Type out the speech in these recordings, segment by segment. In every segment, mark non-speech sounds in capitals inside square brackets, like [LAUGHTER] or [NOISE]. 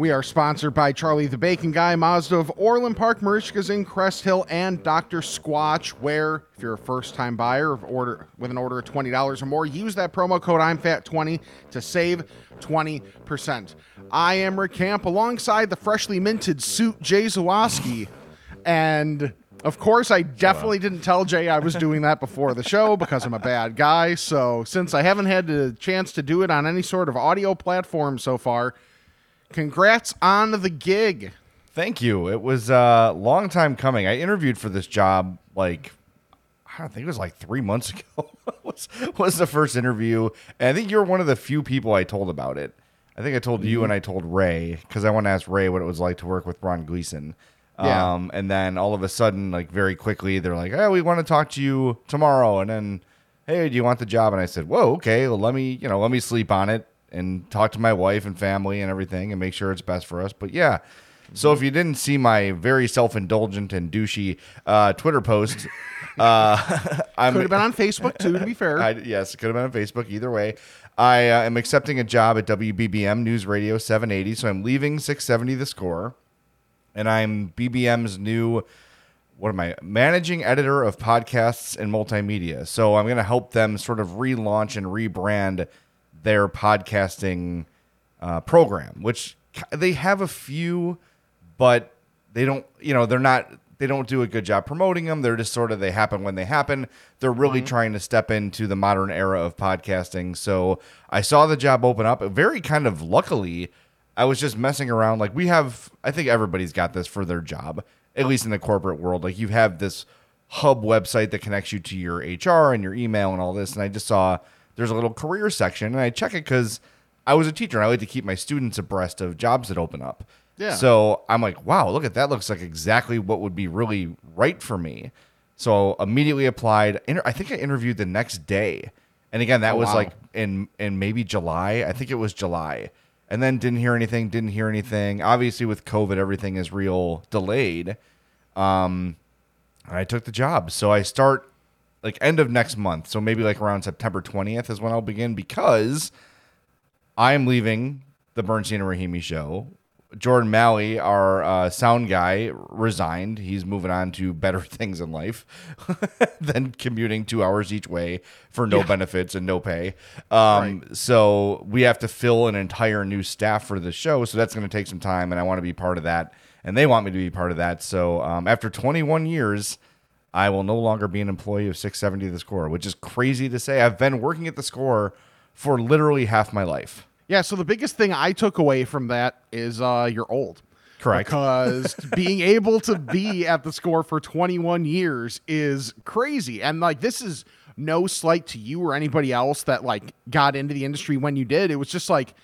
We are sponsored by Charlie the Bacon Guy, Mazda of Orland Park, Marishka's in Crest Hill, and Dr. Squatch, where if you're a first-time buyer of order with an order of $20 or more, use that promo code I'm Fat 20 to save 20%. I am Rick Camp alongside the freshly minted suit Jay Zawaski. And of course, I definitely didn't tell Jay I was doing that before the show because I'm a bad guy. So, since I haven't had the chance to do it on any sort of audio platform so far, congrats on the gig. Thank you. It was a long time coming. I interviewed for this job like I don't think it was like three months [LAUGHS] ago. was was the first interview, and I think you're one of the few people I told about it. I think I told you and I told Ray because I want to ask Ray what it was like to work with Ron Gleason. Yeah. Um, and then all of a sudden, like very quickly, they're like, "Hey, we want to talk to you tomorrow." And then, "Hey, do you want the job?" And I said, "Whoa, okay. Well, let me, you know, let me sleep on it and talk to my wife and family and everything and make sure it's best for us." But yeah. So if you didn't see my very self-indulgent and douchey uh, Twitter post, uh, [LAUGHS] I'm Could have been on Facebook too, to be fair. [LAUGHS] I, yes, it could have been on Facebook. Either way, I uh, am accepting a job at WBBM News Radio 780. So I'm leaving 670 The Score, and I'm BBM's new what am I managing editor of podcasts and multimedia. So I'm going to help them sort of relaunch and rebrand their podcasting uh, program, which they have a few, but they don't. You know, they're not. They don't do a good job promoting them. They're just sort of they happen when they happen. They're really trying to step into the modern era of podcasting. So I saw the job open up. Very kind of luckily, I was just messing around. Like we have, I think everybody's got this for their job, at least in the corporate world. Like you have this hub website that connects you to your HR and your email and all this. And I just saw there's a little career section, and I check it because I was a teacher and I like to keep my students abreast of jobs that open up. Yeah. So I'm like, wow, look at that. Looks like exactly what would be really right for me. So immediately applied. Inter- I think I interviewed the next day, and again that Oh, was wow. like in in maybe July. I think it was July, and then didn't hear anything. Didn't hear anything. Obviously, with COVID, everything is real delayed. Um, I took the job. So I start like end of next month. So maybe like around September 20th is when I'll begin because I'm leaving the Bernstein and Rahimi show. Jordan Malley, our uh, sound guy, resigned. He's moving on to better [LAUGHS] things in life [LAUGHS] than commuting two hours each way for no benefits and no pay. Um, So we have to fill an entire new staff for the show. So that's going to take some time, and I want to be part of that. And they want me to be part of that. So um, after 21 years, I will no longer be an employee of 670 The Score, which is crazy to say. I've been working at The Score for literally half my life. Yeah, so the biggest thing I took away from that is uh, you're old. Correct. Because [LAUGHS] being able to be at the score for 21 years is crazy. And like this is no slight to you or anybody else that like got into the industry when you did. It was just like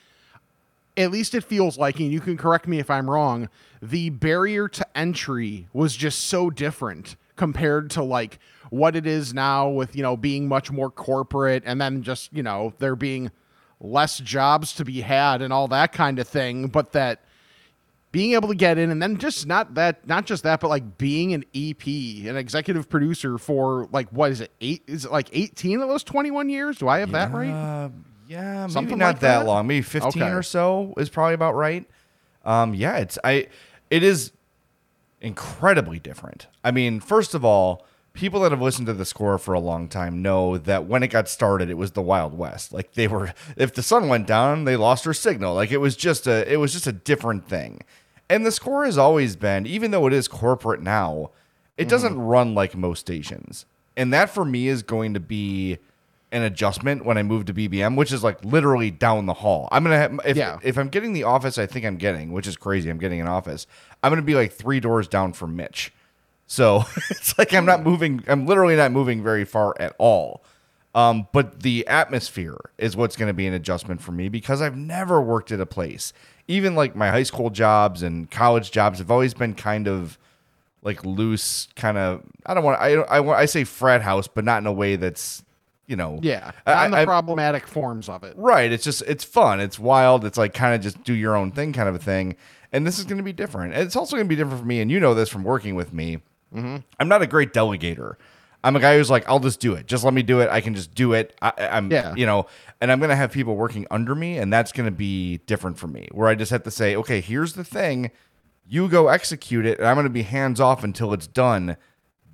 at least it feels like, and you can correct me if I'm wrong, the barrier to entry was just so different compared to like what it is now with, you know, being much more corporate and then just, you know, there being less jobs to be had and all that kind of thing. But that being able to get in and then just not that, not just that, but like being an EP, an executive producer for like, what is it? Eight, is it like 18 of those 21 years? Do I have that right? Yeah, maybe Something not like that, that? long. Maybe 15 Okay. or so is probably about right. Um, yeah, it's I it is incredibly different. I mean, first of all, people that have listened to the score for a long time know that when it got started, it was the Wild West. Like they were if the sun went down, they lost their signal. Like it was just a it was just a different thing. And the score has always been, even though it is corporate now, it mm-hmm. doesn't run like most stations. And that for me is going to be an adjustment when I move to BBM, which is like literally down the hall. I'm gonna have if Yeah. if I'm getting the office, I think I'm getting, which is crazy. I'm getting an office. I'm gonna be like three doors down from Mitch. So [LAUGHS] it's like I'm not moving. I'm literally not moving very far at all. Um, but the atmosphere is what's going to be an adjustment for me because I've never worked at a place. Even like my high school jobs and college jobs have always been kind of like loose kind of. I don't want. I I. I say frat house, but not in a way that's you know. Yeah, I- on the I- problematic forms of it. Right. It's just it's fun. It's wild. It's like kind of just do your own thing kind of a thing. And this is going to be different. And it's also going to be different for me. And you know this from working with me. Mm-hmm. I'm not a great delegator. I'm a guy who's like, I'll just do it. Just let me do it. I can just do it. I, I'm, Yeah. you know, and I'm going to have people working under me, and that's going to be different for me. Where I just have to say, okay, here's the thing. You go execute it, and I'm going to be hands off until it's done.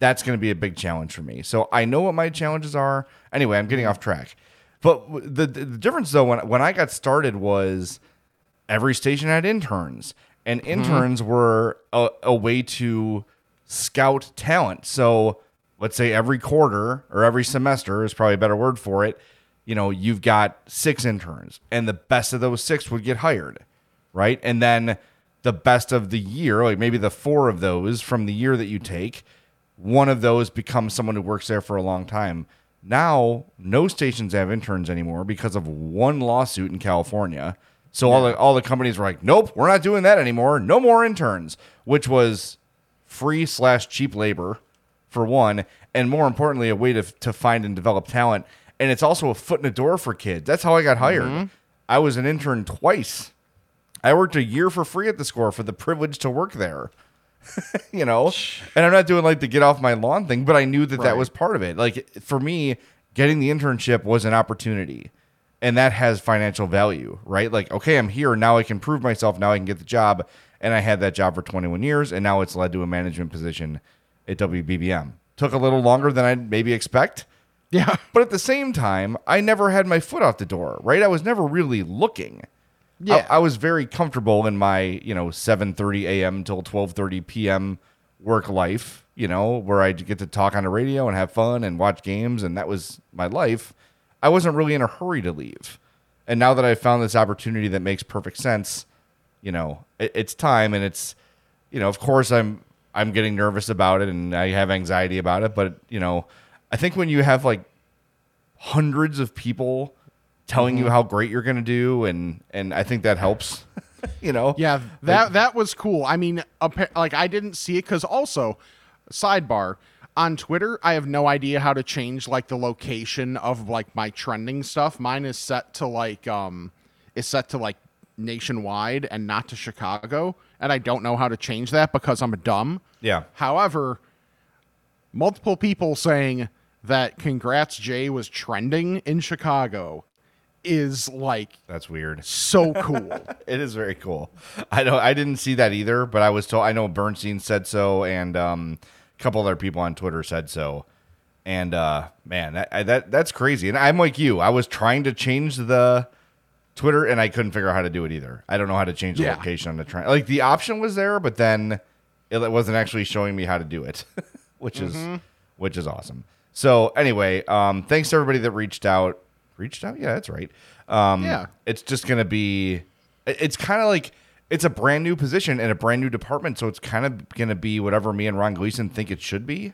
That's going to be a big challenge for me. So I know what my challenges are. Anyway, I'm getting mm-hmm. off track. But the, the difference though, when when I got started was every station had interns, and mm-hmm. interns were a, a way to scout talent. So let's say every quarter or every semester is probably a better word for it. You know, you've got six interns, and the best of those six would get hired, right? And then the best of the year, like maybe the four of those from the year that you take, one of those becomes someone who works there for a long time. Now, no stations have interns anymore because of one lawsuit in California. So all the all the companies were like, "Nope, we're not doing that anymore. No more interns," which was free slash cheap labor for one, and more importantly, a way to to find and develop talent. And it's also a foot in the door for kids. That's how I got hired. Mm-hmm. I was an intern twice. I worked a year for free at the score for the privilege to work there. [LAUGHS] you know, and I'm not doing like the get off my lawn thing, but I knew that that was part of it. Like for me, getting the internship was an opportunity, and that has financial value, right? Like, okay, I'm here now. I can prove myself. Now I can get the job, and I had that job for 21 years, and now it's led to a management position at WBBM. Took a little longer than I'd maybe expect, Yeah. but at the same time, I never had my foot off the door, right? I was never really looking. Yeah. I, I was very comfortable in my, you know, 7:30 a.m. till 12:30 p.m. work life, you know, where I get to talk on the radio and have fun and watch games and that was my life. I wasn't really in a hurry to leave. And now that I've found this opportunity that makes perfect sense, you know, it, it's time and it's you know, of course I'm I'm getting nervous about it and I have anxiety about it, but you know, I think when you have like hundreds of people telling Mm-hmm. you how great you're going to do and and I think that helps. [LAUGHS] you know. Yeah, that that was cool. I mean, like I didn't see it because also, sidebar on Twitter, I have no idea how to change like the location of like my trending stuff. Mine is set to like um, is set to like nationwide and not to Chicago, and I don't know how to change that because I'm a dumb. Yeah. However, multiple people saying that "Congrats Jay" was trending in Chicago is like That's weird. so cool. [LAUGHS] It is very cool. I know I didn't see that either, but I was told I know Bernstein said so and um, a couple other people on Twitter said so. And uh, man, that, I- that that's crazy. And I'm like you. I was trying to change the Twitter and I couldn't figure out how to do it either. I don't know how to change the Yeah. location on the train. Like the option was there, but then it wasn't actually showing me how to do it, [LAUGHS] which is which is awesome. So anyway, um, thanks to everybody that reached out. Reached out? Yeah, that's right. Um, Yeah. it's just gonna be. It's kind of like it's a brand new position and a brand new department, so it's kind of gonna be whatever me and Ron Gleason think it should be.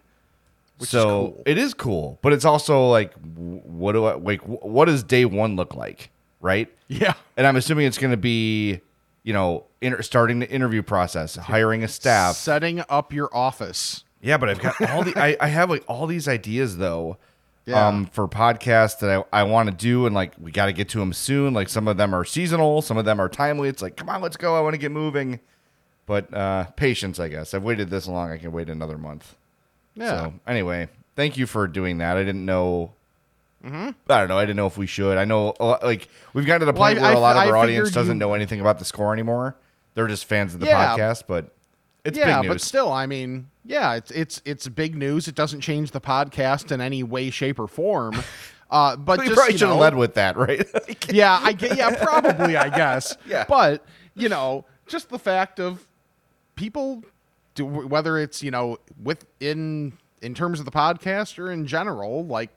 Which is so cool. it is cool, but it's also like, what do I like? What does day one look like, right? yeah. And I'm assuming it's going to be, you know, inter- starting the interview process, hiring a staff. setting up your office. Yeah, but I've got all the I, I have like all these ideas though. Yeah. Um, for podcasts that I, I want to do and like we got to get to them soon. Like some of them are seasonal, some of them are timely. It's like, come on, let's go. I want to get moving. But uh, patience, I guess. I've waited this long. I can wait another month. Yeah. So anyway, thank you for doing that. I didn't know. I don't know. I didn't know if we should. I know, like we've gotten to the Mm-hmm. Well, point I- where a I- lot of I our audience doesn't you- know anything about the score anymore. They're just fans of the Yeah. podcast, but it's yeah, but still, I mean, yeah, it's it's it's big news. It doesn't change the podcast in any way, shape, or form. [LAUGHS] Uh, but we just, probably you should have led with that, right? [LAUGHS] [LAUGHS] yeah, I get, yeah, probably, I guess. Yeah. But you know, just the fact of people, do, whether it's you know within in terms of the podcast or in general, like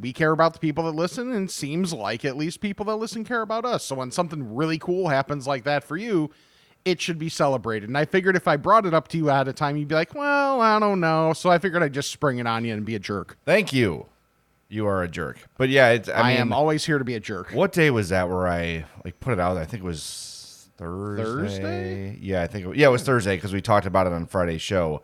we care about the people that listen, and seems like at least people that listen care about us. So when something really cool happens like that for you. It should be celebrated. And I figured if I brought it up to you at a time, you'd be like, well, I don't know. So I figured I'd just spring it on you and be a jerk. Thank you. You are a jerk. But yeah, it's, I, I, mean, am always here to be a jerk. what day was that where I like put it out? I think it was Thursday. Thursday? Yeah, I think it, yeah, it was Thursday because we talked about it on Friday's show.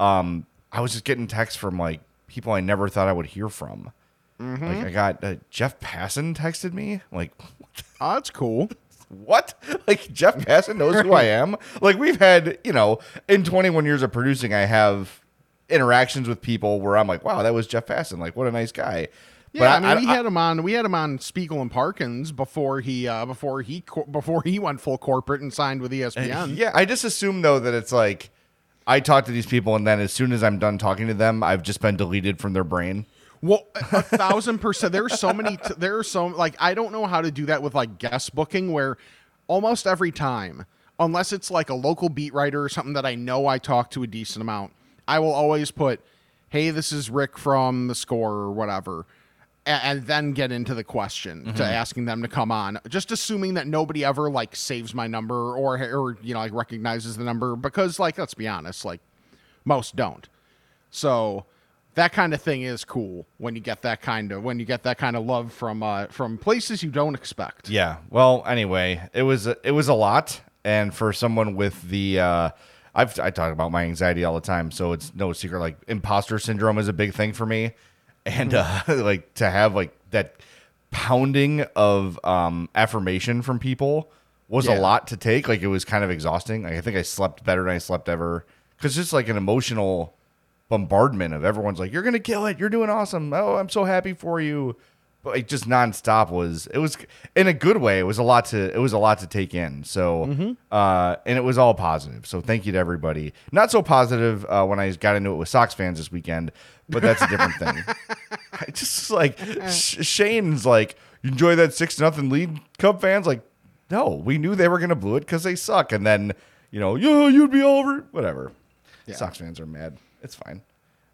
um, I was just getting texts from like people I never thought I would hear from. Mm-hmm. Like I got uh, Jeff Passan texted me. Like, [LAUGHS] Oh, that's cool. What? [LAUGHS] Like Jeff Passan knows who I am. Like we've had, you know, in 21 years of producing, I have interactions with people where I'm like, wow, that was Jeff Passan. Like, what a nice guy. Yeah, I mean, we had him on. We had him on Spiegel and Parkins before he uh, before he before he went full corporate and signed with ESPN. [LAUGHS] Yeah, I just assume though that it's like I talk to these people, and then as soon as I'm done talking to them, I've just been deleted from their brain. Well, a thousand percent. There are so many. T- there are so like I don't know how to do that with like guest booking, where almost every time, unless it's like a local beat writer or something that I know I talk to a decent amount, I will always put, "Hey, this is Rick from the Score or whatever," and, then get into the question to mm-hmm. asking them to come on. Just assuming that nobody ever like saves my number or or you know like recognizes the number because like let's be honest, like most don't. So that kind of thing is cool when you get that kind of when you get that kind of love from uh from places you don't expect. Yeah. Well, anyway, it was it was a lot, and for someone with the uh, I've I talk about my anxiety all the time, so it's no secret. Like imposter syndrome is a big thing for me, and uh, [LAUGHS] like to have like that pounding of um, affirmation from people was a lot to take. Like it was kind of exhausting. Like, I think I slept better than I slept ever because it's just like an emotional bombardment of everyone's like, "You're gonna kill it. You're doing awesome. Oh, I'm so happy for you." But like just nonstop was it was in a good way. It was a lot to it was a lot to take in. So uh, and it was all positive. So thank you to everybody. Not so positive uh, when I got into it with Sox fans this weekend, but that's a different thing. [LAUGHS] I just like Sh- Shane's like you enjoy that six nothing lead. Cub fans like no, we knew they were gonna blow it because they suck, and then you know yo you'd be over whatever. Sox fans are mad. It's fine.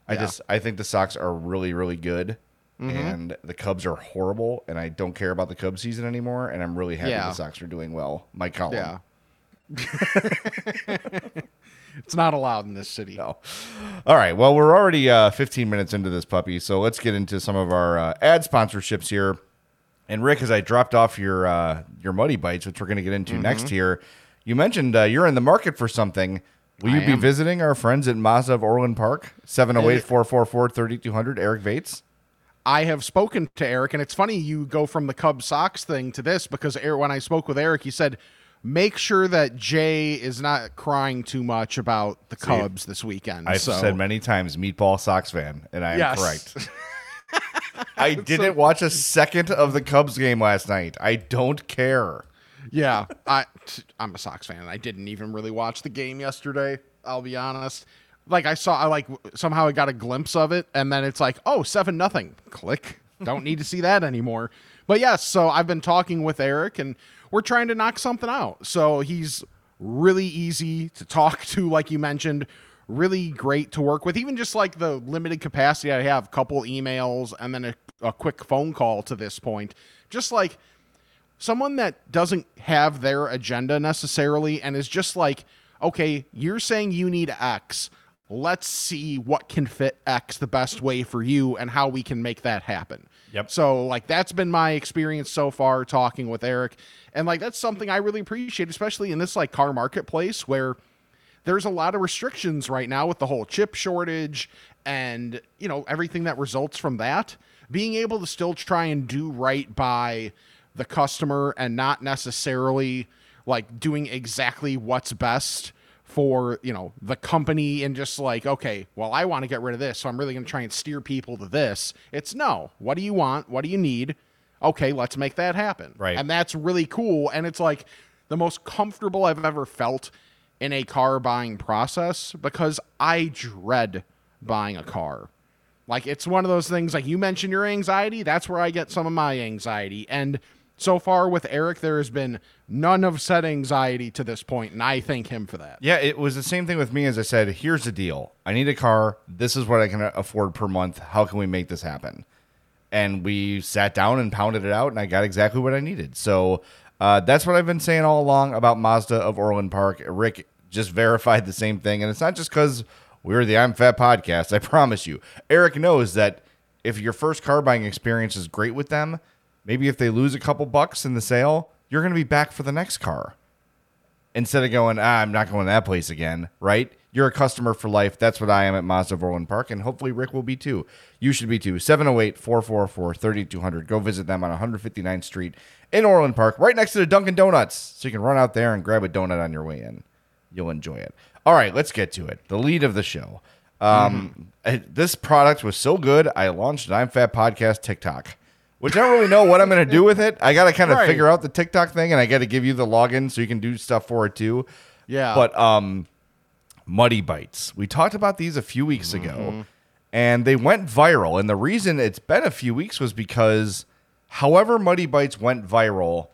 I Yeah. just I think the Sox are really really good. Mm-hmm. And the Cubs are horrible, and I don't care about the Cubs season anymore. And I'm really happy Yeah. the Sox are doing well. Mike Collins. Yeah. [LAUGHS] [LAUGHS] it's not allowed in this city. No. All right. Well, we're already uh, 15 minutes into this puppy, so let's get into some of our uh, ad sponsorships here. And Rick, as I dropped off your uh, your muddy bites, which we're going to get into Mm-hmm. next here, you mentioned uh, you're in the market for something. Will you I be am. visiting our friends at Mazda of Orland Park, 708 444 3200, Eric Vates? I have spoken to Eric, and it's funny you go from the Cubs Sox thing to this because Eric, when I spoke with Eric, he said, "Make sure that Jay is not crying too much about the Cubs this weekend." I've so, said many times, meatball Sox fan, and I am Yes. correct. [LAUGHS] I didn't watch a second of the Cubs game last night. I don't care. Yeah, I I'm a Sox fan. I didn't even really watch the game yesterday. I'll be honest. Like I saw, I like somehow I got a glimpse of it, and then it's like, oh, seven nothing. Click. Don't need to see that anymore. But yes, so I've been talking with Eric, and we're trying to knock something out. So he's really easy to talk to, like you mentioned. Really great to work with. Even just like the limited capacity I have, a couple emails, and then a, a quick phone call to this point. Just like someone that doesn't have their agenda necessarily and is just like, okay, you're saying you need X. Let's see what can fit X the best way for you and how we can make that happen. Yep. So, like, that's been my experience so far talking with Eric. And, like, that's something I really appreciate, especially in this, like, car marketplace where there's a lot of restrictions right now with the whole chip shortage and you know everything that results from that being able to still try and do right by the customer and not necessarily like doing exactly what's best for you know the company and just like okay well i want to get rid of this so i'm really going to try and steer people to this it's no what do you want what do you need okay let's make that happen Right. and that's really cool and it's like the most comfortable i've ever felt in a car buying process because I dread buying a car. Like it's one of those things like you mentioned your anxiety, that's where I get some of my anxiety. And so far with Eric there has been none of said anxiety to this point and I thank him for that. Yeah, it was the same thing with me as I said, here's the deal. I need a car. This is what I can afford per month. How can we make this happen? And we sat down and pounded it out, and I got exactly what I needed. So uh, that's what I've been saying all along about Mazda of Orland Park. Rick just verified the same thing. And it's not just because we're the I'm Fat podcast. I [LAUGHS] promise you. Eric knows that if your first car buying experience is great with them, maybe if they lose a couple bucks in the sale, you're going to be back for the next car instead of going, ah, I'm not going to that place again, right? You're a customer for life. That's what I am at Mazda of Orland Park, and hopefully Rick will be too. You should be too. 708 444 3200. Go visit them on 159th Street in Orland Park, right next to the Dunkin' Donuts. So you can run out there and grab a donut on your way in. You'll enjoy it. All right, let's get to it. The lead of the show. Um, I- this product was so good, I launched an I'm Fat podcast TikTok, which I don't really know what I'm going to do with it. I got to kind of Right. figure out the TikTok thing, and I got to give you the login so you can do stuff for it too. Yeah. But um, Muddy Bites. We talked about these a few weeks ago, and they went viral. And the reason it's been a few weeks was because, however, Muddy Bites went viral,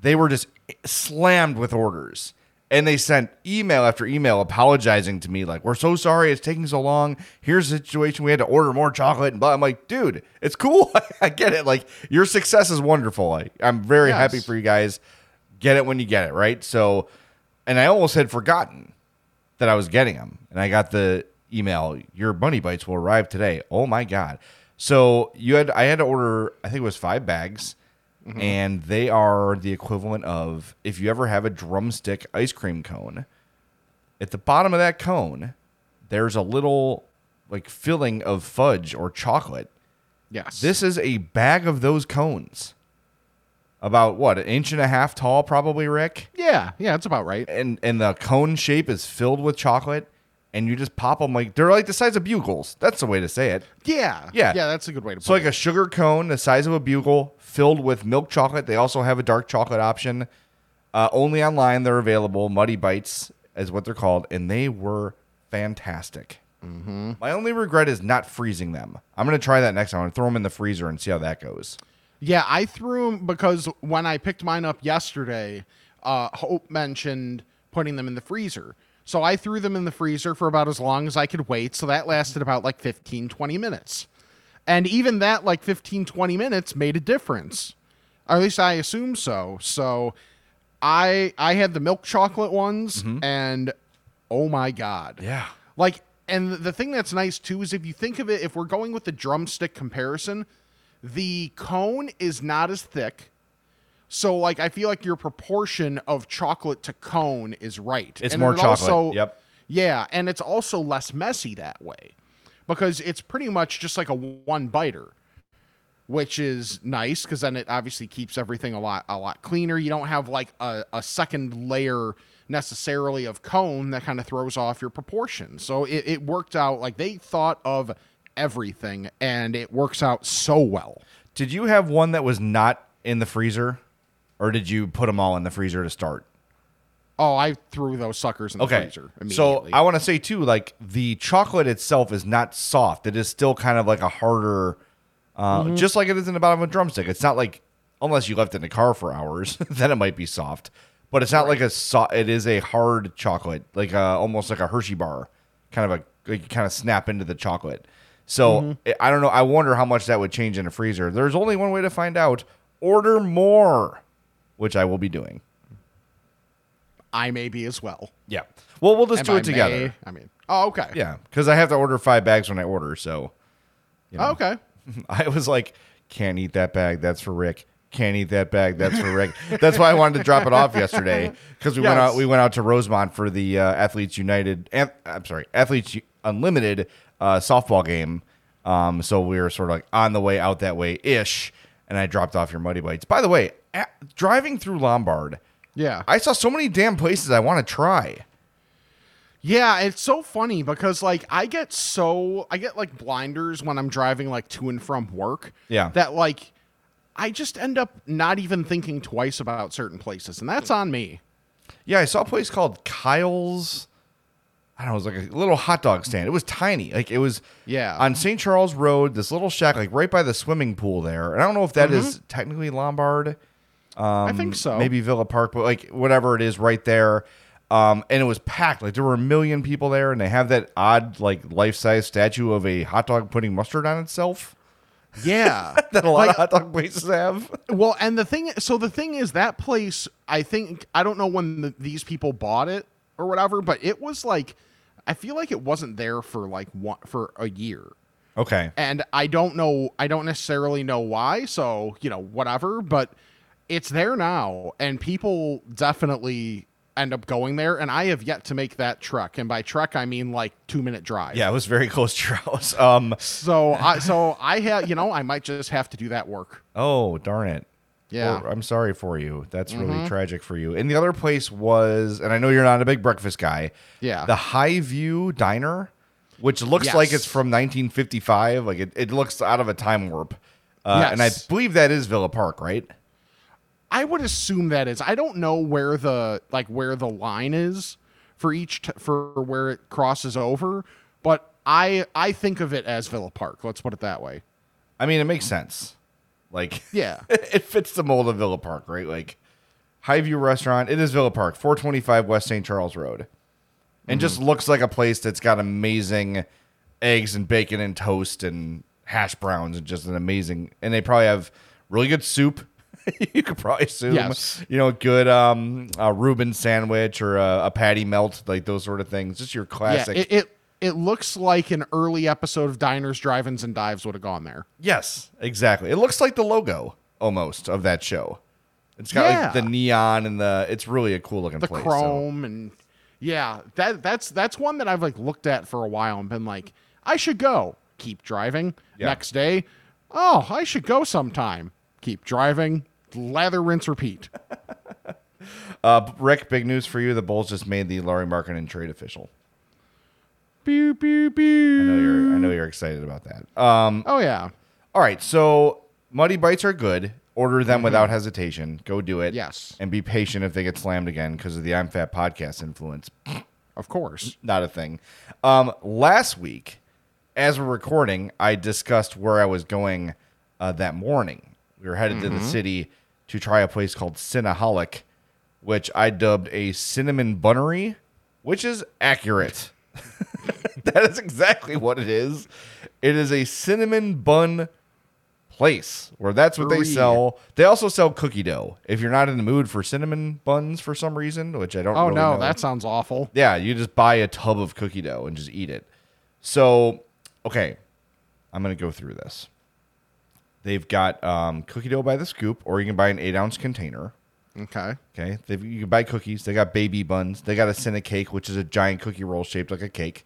they were just slammed with orders. And they sent email after email apologizing to me, like, we're so sorry it's taking so long. Here's the situation. We had to order more chocolate and blah. I'm like, dude, it's cool. [LAUGHS] I get it. Like, your success is wonderful. I, I'm very Yes. happy for you guys. Get it when you get it, right? So, and I almost had forgotten that I was getting them. And I got the email, your muddy bites will arrive today. Oh my God. So you had I had to order, I think it was five bags. Mm-hmm. And they are the equivalent of if you ever have a drumstick ice cream cone, at the bottom of that cone, there's a little like filling of fudge or chocolate. yes. This is a bag of those cones. About what, an inch and a half tall, probably, Rick? Yeah, yeah, it's about right. and and the cone shape is filled with chocolate and you just pop them like they're like the size of bugles that's the way to say it Yeah, Yeah. yeah. That's a good way to put so like it. a sugar cone the size of a bugle filled with milk chocolate they also have a dark chocolate option uh, only online they're available muddy bites is what they're called and they were fantastic Mm-hmm. my only regret is not freezing them i'm gonna try that next time i'm gonna throw them in the freezer and see how that goes Yeah, I threw them because when I picked mine up yesterday, uh, Hope mentioned putting them in the freezer. So I threw them in the freezer for about as long as I could wait. So that lasted about like 15, 20 minutes. And even that, like 15, 20 minutes, made a difference. Or at least I assume so. So I I had the milk chocolate ones, mm-hmm. and oh my God. yeah Like, and the thing that's nice too is if you think of it, if we're going with the drumstick comparison, the cone is not as thick. So, like, I feel like your proportion of chocolate to cone is right. It's And more it chocolate, also- yep. Yeah, and it's also less messy that way because it's pretty much just like a one biter, which is nice because then it obviously keeps everything a lot a lot cleaner. You don't have like a, a second layer necessarily of cone that kind of throws off your proportions. So it, it worked out like they thought of everything and it works out so well. did you have one that was not in the freezer or did you put them all in the freezer to start Oh, I threw those suckers in the Okay. freezer So. I want to say too, like the chocolate itself is not soft. It is still kind of like a harder, uh, Mm-hmm. just like it is in the bottom of a drumstick. It's not like unless you left it in the car for hours, [LAUGHS] then it might be soft. But it's not like a soft. It is a hard chocolate, like a, almost like a Hershey bar, kind of a like you kind of snap into the chocolate. So Mm-hmm. I don't know. I wonder how much that would change in a freezer. There's only one way to find out. Order more, which I will be doing. I may be as well. Yeah. Well, we'll just And do it together. may, I mean, oh, okay. Yeah, because I have to order five bags when I order. So you know. Oh, okay. [LAUGHS] I was like, can't eat that bag. That's for Rick. Can't eat that bag. That's for Rick. That's why I wanted to drop it off yesterday because we went Yes. out. We went out to Rosemont for the uh, Athletes United. Ath- I'm sorry, Athletes Unlimited uh, softball game. Um, so we were sort of like on the way out that way ish, and I dropped off your Muddy Bites. By the way, at, driving through Lombard, Yeah. I saw so many damn places I want to try. Yeah, it's so funny because like I get so I get like blinders when I'm driving like to and from work. Yeah. That like I just end up not even thinking twice about certain places, and that's on me. Yeah, I saw a place called Kyle's. I don't know, it was like a little hot dog stand. It was tiny. Like it was Yeah. on St. Charles Road, this little shack, like right by the swimming pool there. And I don't know if that is mm-hmm. technically Lombard, I think so. Um, maybe Villa Park, but like whatever it is right there. Um, and it was packed. Like there were a million people there, and they have that odd, like life size statue of a hot dog putting mustard on itself Yeah. [LAUGHS] that a lot Like, of hot dog places have. Well, and the thing, so the thing is, that place, I think, I don't know when the, these people bought it or whatever, but it was like, I feel like it wasn't there for like one for a year, Okay. and I don't know, I don't necessarily know why. So you know, whatever, but it's there now, and people definitely. end up going there, and I have yet to make that trek. And by trek, I mean like two minute drive. Yeah, it was very [LAUGHS] close to your house. Um, So I so I have you know I might just have to do that work. oh darn it. Yeah. Mm-hmm. Well, I'm sorry for you. That's really tragic for you. And the other place was, and I know you're not a big breakfast guy. Yeah. The High View Diner, which looks Yes. like it's from 1955. Like it, it looks out of a time warp. Uh, And I believe that is Villa Park, right? I would assume that is. I don't know where the like where the line is for each t- for where it crosses over, but I I think of it as Villa Park. Let's put it that way. I mean, it makes sense. Like, Yeah. [LAUGHS] it fits the mold of Villa Park, right? Like, Highview Restaurant. It is Villa Park, 425 West St. Charles Road, and mm-hmm. just looks like a place that's got amazing eggs and bacon and toast and hash browns and just an amazing. And they probably have really good soup. [LAUGHS] you could probably assume, Yes. you know, a good um, a Reuben sandwich or a, a patty melt, like those sort of things. Just your classic. Yeah, it, it it looks like an early episode of Diners, Drive-ins, and Dives would have gone there. Yes, exactly. It looks like the logo almost of that show. It's got like the neon and the. It's really a cool looking The place. so- chrome and yeah, that that's that's one that I've like looked at for a while and been like, I should go. Keep driving. Yeah. Next day, oh, I should go sometime. Keep driving. Lather, rinse, repeat. Uh, Rick, big news for you. The Bulls just made the Lauri Markkanen trade official. Pew pew pew. I know you're. I know you're excited about that. Um. Oh yeah. All right. So muddy bites are good. Order them without hesitation. Go do it. Mm-hmm. Yes. And be patient if they get slammed again because of the I'm Fat podcast influence. Of course. not a thing. Um, last week, as we're recording, I discussed where I was going uh, that morning. We were headed to the mm-hmm. city to try a place called Cinnaholic, which I dubbed a cinnamon bunnery, which is accurate. [LAUGHS] that is exactly what it is. It is a cinnamon bun place where that's what they sell. They also sell cookie dough. If you're not in the mood for cinnamon buns for some reason, which I don't Oh really no, know. that sounds awful. Yeah, you just buy a tub of cookie dough and just eat it. So, okay, I'm gonna go through this. They've got um, cookie dough by the scoop, or you can buy an eight ounce container. Okay. Okay, They've, you can buy cookies. They got baby buns. They got a Cinna cake, which is a giant cookie roll shaped like a cake.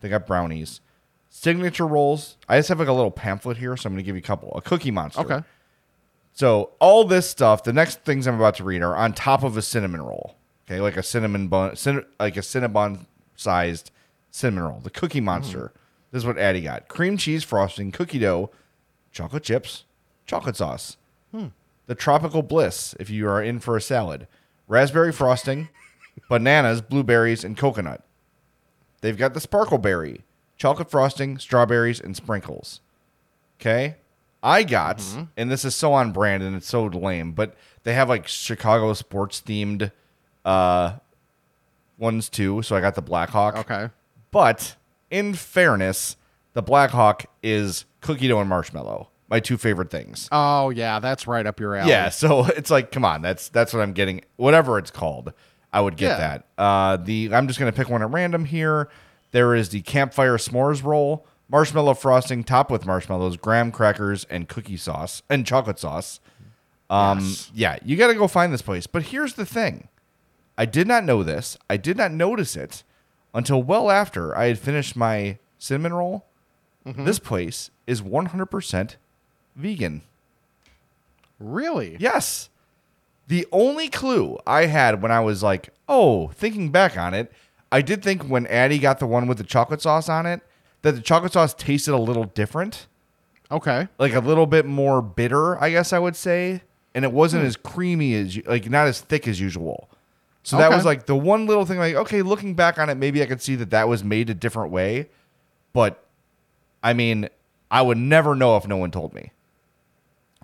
They got brownies, signature rolls. I just have like a little pamphlet here, so I'm gonna give you a couple. A cookie monster. Okay. So all this stuff, the next things I'm about to read are on top of a cinnamon roll. Okay, like a cinnamon bun, cin- like a cinnabon sized cinnamon roll. The Cookie Monster. This is what Addie got: cream cheese frosting, cookie dough, chocolate chips, chocolate sauce. The Tropical Bliss, if you are in for a salad, raspberry frosting, [LAUGHS] bananas, blueberries, and coconut. They've got the Sparkle Berry, chocolate frosting, strawberries, and sprinkles. Okay. I got, and this is so on brand and it's so lame, but they have like Chicago sports themed uh ones too. So I got the Blackhawk. Okay. But in fairness, the Blackhawk is cookie dough and marshmallow. My two favorite things. Oh yeah, that's right up your alley. Yeah, so [LAUGHS] it's like, come on, that's that's what I'm getting. Whatever it's called, I would get Yeah. that. Uh, the I'm just gonna pick one at random here. There is the campfire s'mores roll, marshmallow frosting topped with marshmallows, graham crackers, and cookie sauce and chocolate sauce. Um, Yes. yeah, you got to go find this place. But here's the thing: I did not know this. I did not notice it until well after I had finished my cinnamon roll. Mm-hmm. This place is 100% vegan. Really? Yes. The only clue I had when I was like, oh, thinking back on it, I did think when Addie got the one with the chocolate sauce on it, that the chocolate sauce tasted a little different, Okay. like a little bit more bitter, I guess I would say, and it wasn't hmm. as creamy as like not as thick as usual. So that Okay. was like the one little thing. Like, okay, looking back on it, maybe I could see that that was made a different way, but I mean, I would never know if no one told me.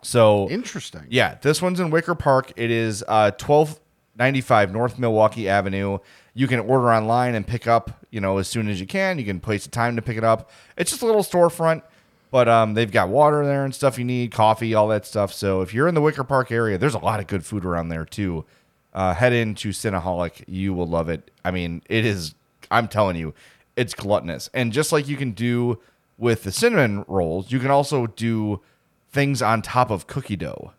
So Interesting. yeah, this one's in Wicker Park. It is uh, twelve ninety five North Milwaukee Avenue. You can order online and pick up, you know, as soon as you can. You can place a time to pick it up. It's just a little storefront, but um, they've got water there and stuff you need, coffee, all that stuff. So if you're in the Wicker Park area, there's a lot of good food around there too. Uh, head into Cinnaholic, you will love it. I mean, it is. I'm telling you, it's gluttonous, and just like you can do with the cinnamon rolls, you can also do things on top of cookie dough.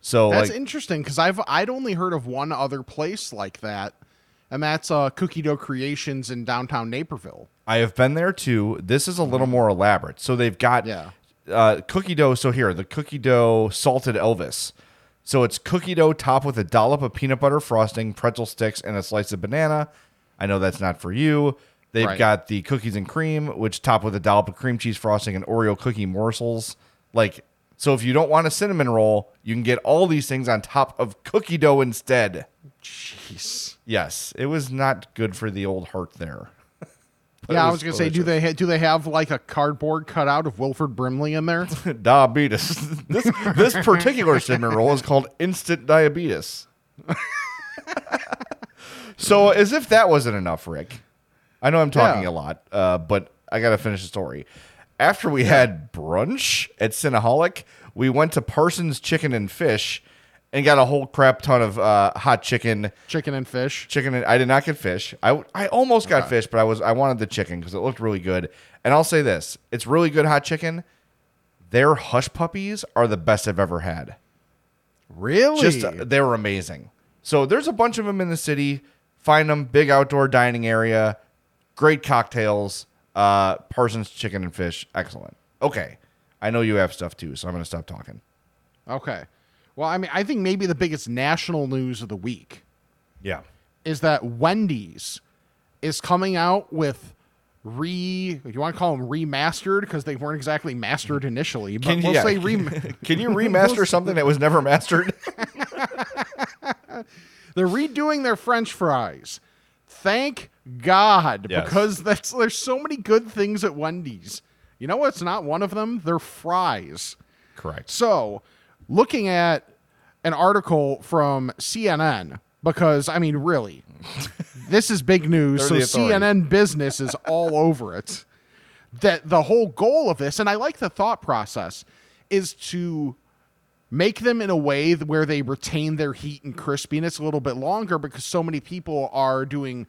So That's like interesting because I've I'd only heard of one other place like that, and that's uh, Cookie Dough Creations in downtown Naperville. I have been there too. This is a little more elaborate. So they've got Yeah. uh, cookie dough. So here, the cookie dough salted Elvis. So it's cookie dough topped with a dollop of peanut butter frosting, pretzel sticks, and a slice of banana. I know that's not for you. They've Right. got the cookies and cream, which topped with a dollop of cream cheese frosting and Oreo cookie morsels. Like, so if you don't want a cinnamon roll, you can get all these things on top of cookie dough instead. Jeez. Yes, it was not good for the old heart there. But it Yeah, I was was gonna say, do they ha- do they have like a cardboard cutout of Wilford Brimley in there? [LAUGHS] diabetes. [LAUGHS] this this particular cinnamon roll is called instant diabetes. [LAUGHS] so, as if that wasn't enough, Rick. I know I'm talking Yeah. a lot, uh, but I got to finish the story. After we had brunch at Cinnaholic, we went to Parsons Chicken and Fish and got a whole crap ton of uh, hot chicken. Chicken and fish. Chicken. And, I did not get fish. I I almost got fish, but I was I wanted the chicken because it looked really good. And I'll say this: it's really good hot chicken. Their hush puppies are the best I've ever had. Really? Just uh, they were amazing. So there's a bunch of them in the city. Find them. Big outdoor dining area. Great cocktails. Uh, Parsons chicken and fish. Excellent. Okay, I know you have stuff too, so I'm gonna stop talking. okay. Well, I mean, I think maybe the biggest national news of the week Yeah. is that Wendy's is coming out with re. You want to call them remastered because they weren't exactly mastered initially, but Can you, we'll yeah. say re. [LAUGHS] Can you remaster something that was never mastered? [LAUGHS] [LAUGHS] They're redoing their French fries. Thank God, Yes. because that's there's so many good things at Wendy's. You know what's not one of them? Their fries. Correct. So, looking at an article from CNN, because I mean, really, [LAUGHS] this is big news. So. CNN business is all [LAUGHS] over it. That the whole goal of this, and I like the thought process, is to make them in a way where they retain their heat and crispiness a little bit longer because so many people are doing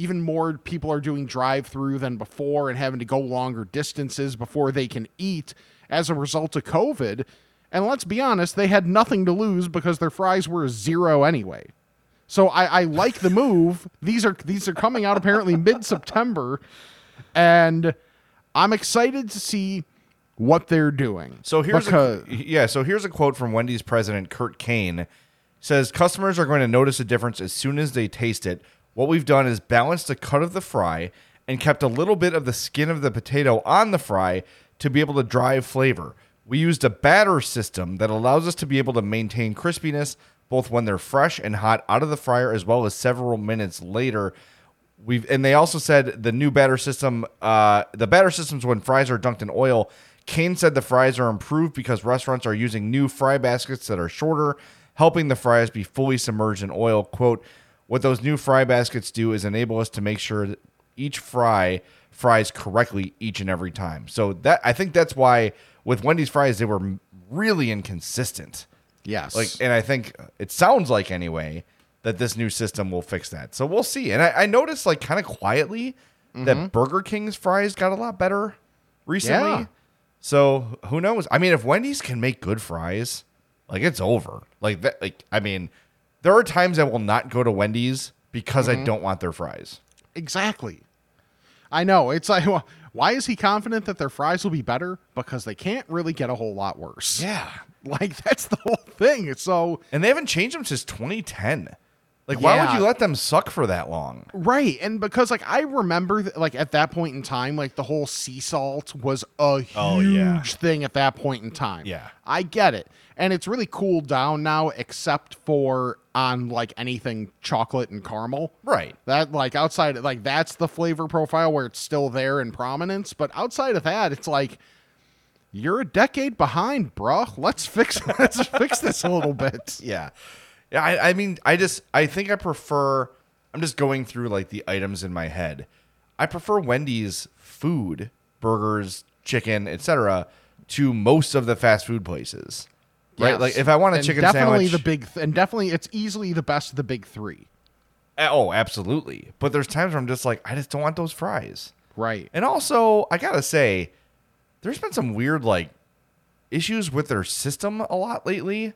even more people are doing drive through than before and having to go longer distances before they can eat as a result of COVID. And let's be honest, they had nothing to lose because their fries were zero anyway. So I, I like the move. These are these are coming out apparently mid September, and I'm excited to see what they're doing. So here's because, a, yeah. So here's a quote from Wendy's president Kurt Kane. Says customers are going to notice a difference as soon as they taste it. What we've done is balanced the cut of the fry and kept a little bit of the skin of the potato on the fry to be able to drive flavor. We used a batter system that allows us to be able to maintain crispiness both when they're fresh and hot out of the fryer as well as several minutes later. We've and they also said the new batter system, uh, the batter systems when fries are dunked in oil. Kane said the fries are improved because restaurants are using new fry baskets that are shorter, helping the fries be fully submerged in oil. Quote, what those new fry baskets do is enable us to make sure that each fry fries correctly each and every time. So that I think that's why with Wendy's fries they were really inconsistent. yes, Like, and I think it sounds like anyway that this new system will fix that. So we'll see. And I, I noticed like kind of quietly that mm-hmm. Burger King's fries got a lot better recently. Yeah. So who knows? I mean, if Wendy's can make good fries, like it's over. Like that. Like I mean, there are times I will not go to Wendy's because I mm-hmm. don't want their fries. Exactly. I know. It's like, well, why is he confident that their fries will be better? Because they can't really get a whole lot worse. Yeah. [LAUGHS] Like, that's the whole thing. It's so, And they haven't changed them since 2010. Like, why would you let them suck for that long? right. And because, like, I remember, that, like, at that point in time, like, the whole sea salt was a huge Oh, yeah. thing at that point in time. Yeah. I get it. And it's really cooled down now, except for on, like, anything chocolate and caramel. Right. That like outside like that's the flavor profile where it's still there in prominence, but outside of that, it's like you're a decade behind, bruh. Let's fix [LAUGHS] let's fix this a little bit. [LAUGHS] Yeah. Yeah, I, I mean, I just I think I prefer I'm just going through like the items in my head. I prefer Wendy's food, burgers, chicken, etc. to most of the fast food places. Right? Yes. Like if I want a And chicken definitely sandwich the big th- and definitely it's easily the best of the big three. Eh, oh, absolutely. But there's times where I'm just like I just don't want those fries. Right. And also, I got to say there's been some weird like issues with their system a lot lately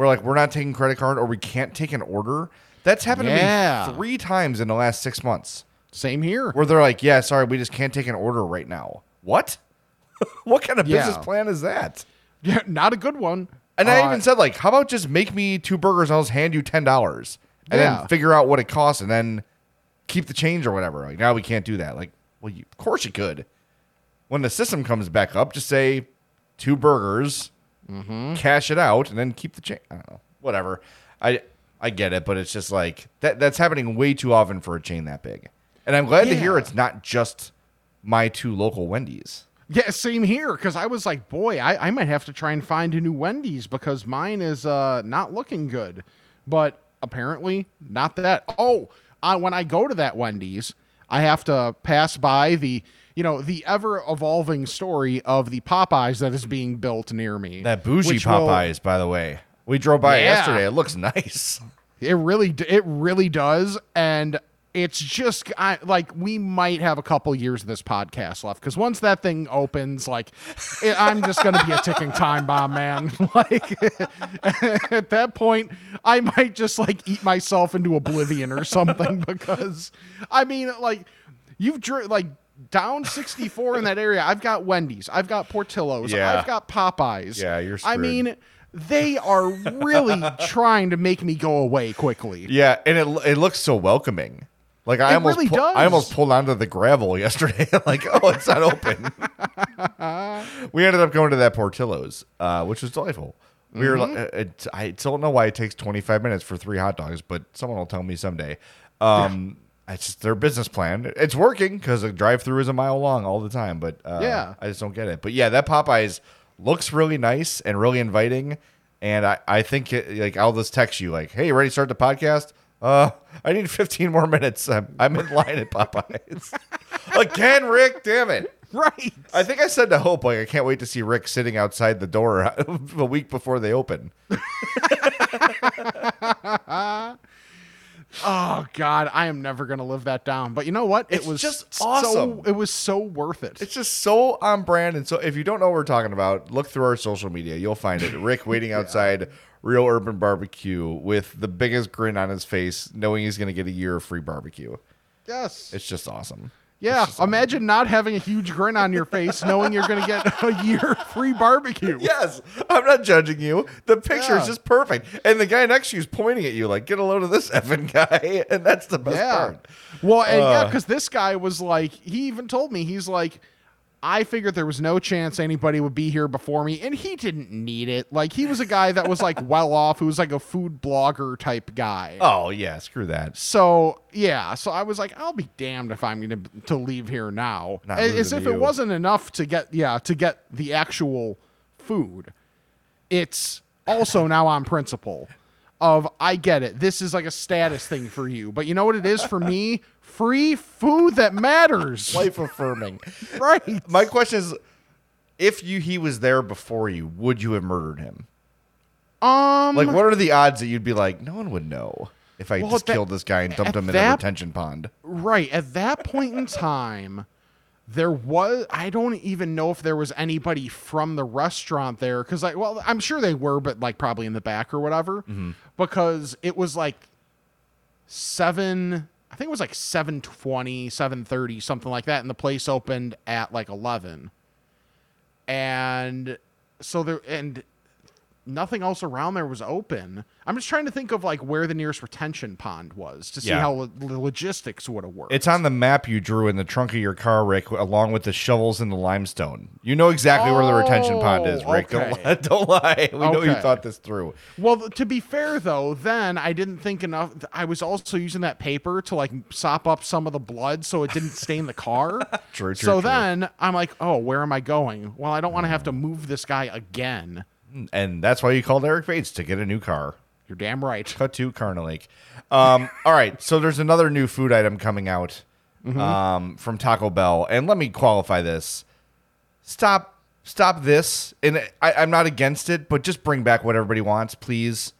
where like we're not taking credit card or we can't take an order. That's happened Yeah. to me three times in the last six months. Same here. Where they're like, "Yeah, sorry, we just can't take an order right now." What? [LAUGHS] what kind of Yeah. business plan is that? Yeah, not a good one. And I Uh, even said like, "How about just make me two burgers and I'll just hand you ten dollars and Yeah. then figure out what it costs and then keep the change or whatever." Like now we can't do that. Like, well, you, of course you could. When the system comes back up, just say two burgers, Mm-hmm. cash it out, and then keep the change. I don't know, whatever. I I get it, but it's just like that. That's happening way too often for a chain that big. And I'm glad to hear it's not just my two local Wendy's. Yeah, same here. Because I was like, boy, I, I might have to try and find a new Wendy's because mine is uh, not looking good. But apparently, not that. Oh, uh, when I go to that Wendy's, I have to pass by the, you know, the ever evolving story of the Popeyes that is being built near me. That bougie which will- Popeyes, by the way. We drove by it Yeah. yesterday. It looks nice. It really, d- it really does, and it's just I, like we might have a couple years of this podcast left because once that thing opens, like it, I'm just gonna be a ticking time bomb, man. [LAUGHS] Like [LAUGHS] at that point, I might just like eat myself into oblivion or something [LAUGHS] because I mean, like you've dri- like. Down 64 in that area. I've got Wendy's. I've got Portillo's. Yeah. I've got Popeyes. Yeah, you're I mean, they are really [LAUGHS] trying to make me go away quickly. Yeah, and it it looks so welcoming. Like I It almost really pu- does. I almost pulled onto the gravel [LAUGHS] yesterday. [LAUGHS] like, oh, it's not open. we ended up going to that Portillo's, uh, which was delightful. We were. Mm-hmm. like, uh, It, I don't know why it takes 25 minutes for three hot dogs, but someone will tell me someday. Um, It's just their business plan. It's working because the drive-through is a mile long all the time. But uh, Yeah. I just don't get it. But yeah, that Popeyes looks really nice and really inviting. And I, I think it, like I'll just text you like, hey, ready to start the podcast? Uh, [LAUGHS] I need 15 more minutes. I'm, I'm in line at Popeyes. [LAUGHS] Again, Rick, damn it. Right. I think I said to Hope, like, I can't wait to see Rick sitting outside the door [LAUGHS] a week before they open. Oh God, I am never gonna live that down. But you know what? It's it was just so- awesome. it was so worth it. It's just so on brand. And so if you don't know what we're talking about, look through our social media. You'll find it. Rick waiting [LAUGHS] outside Real Urban Barbecue with the biggest grin on his face, knowing he's going to get a year of free barbecue. yes. It's just awesome. Yeah. Imagine not having a huge grin on your face, knowing you're gonna get a [LAUGHS] year free barbecue. Yes, I'm not judging you. The picture is Yeah. just perfect, and the guy next to you is pointing at you like, "Get a load of this [LAUGHS] effing guy," and that's the best Yeah. part. Well, and yeah, Uh. because this guy was like, he even told me, he's like, I figured there was no chance anybody would be here before me, and he didn't need it. Like, he was a guy that was like [LAUGHS] well off, who was like a food blogger type guy. Oh yeah, screw that. So yeah, so I was like, I'll be damned if I'm gonna to leave here now. Not As losing if to it you. wasn't enough to get yeah to get the actual food. It's also now on principle of I get it. This is like a status thing for you, but you know what it is for me? Free food that matters. Life affirming. [LAUGHS] right. My question is, if you he was there before you, would you have murdered him? Um. Like, what are the odds that you'd be like, no one would know if I Well, just that- killed this guy and dumped him in a that- retention pond? Right. At that point in time, there was I don't even know if there was anybody from the restaurant there cuz I well, I'm sure they were but like probably in the back or whatever mm-hmm. because it was like 7 I think it was like 7:20, 7:30, something like that and the place opened at like 11. And so there and nothing else around there was open. I'm just trying to think of like where the nearest retention pond was to see Yeah. how lo- the logistics would have worked. It's on the map you drew in the trunk of your car, Rick, along with the shovels and the limestone. You know exactly where the retention pond is, Oh, Rick. Don't, lie, [LAUGHS] don't lie. We know you thought this through. well, to be fair though, then I didn't think enough. I was also using that paper to like sop up some of the blood so it didn't stain the car. [LAUGHS] True, true, So true. then I'm like, oh, where am I going? Well, I don't want to have to move this guy again. And that's why you called Eric Bates to get a new car. You're damn right. Cut to Carna Lake. Um, [LAUGHS] all right, so there's another new food item coming out Mm-hmm. um, from Taco Bell, and let me qualify this. Stop, stop this. And I, I'm not against it, but just bring back what everybody wants, please.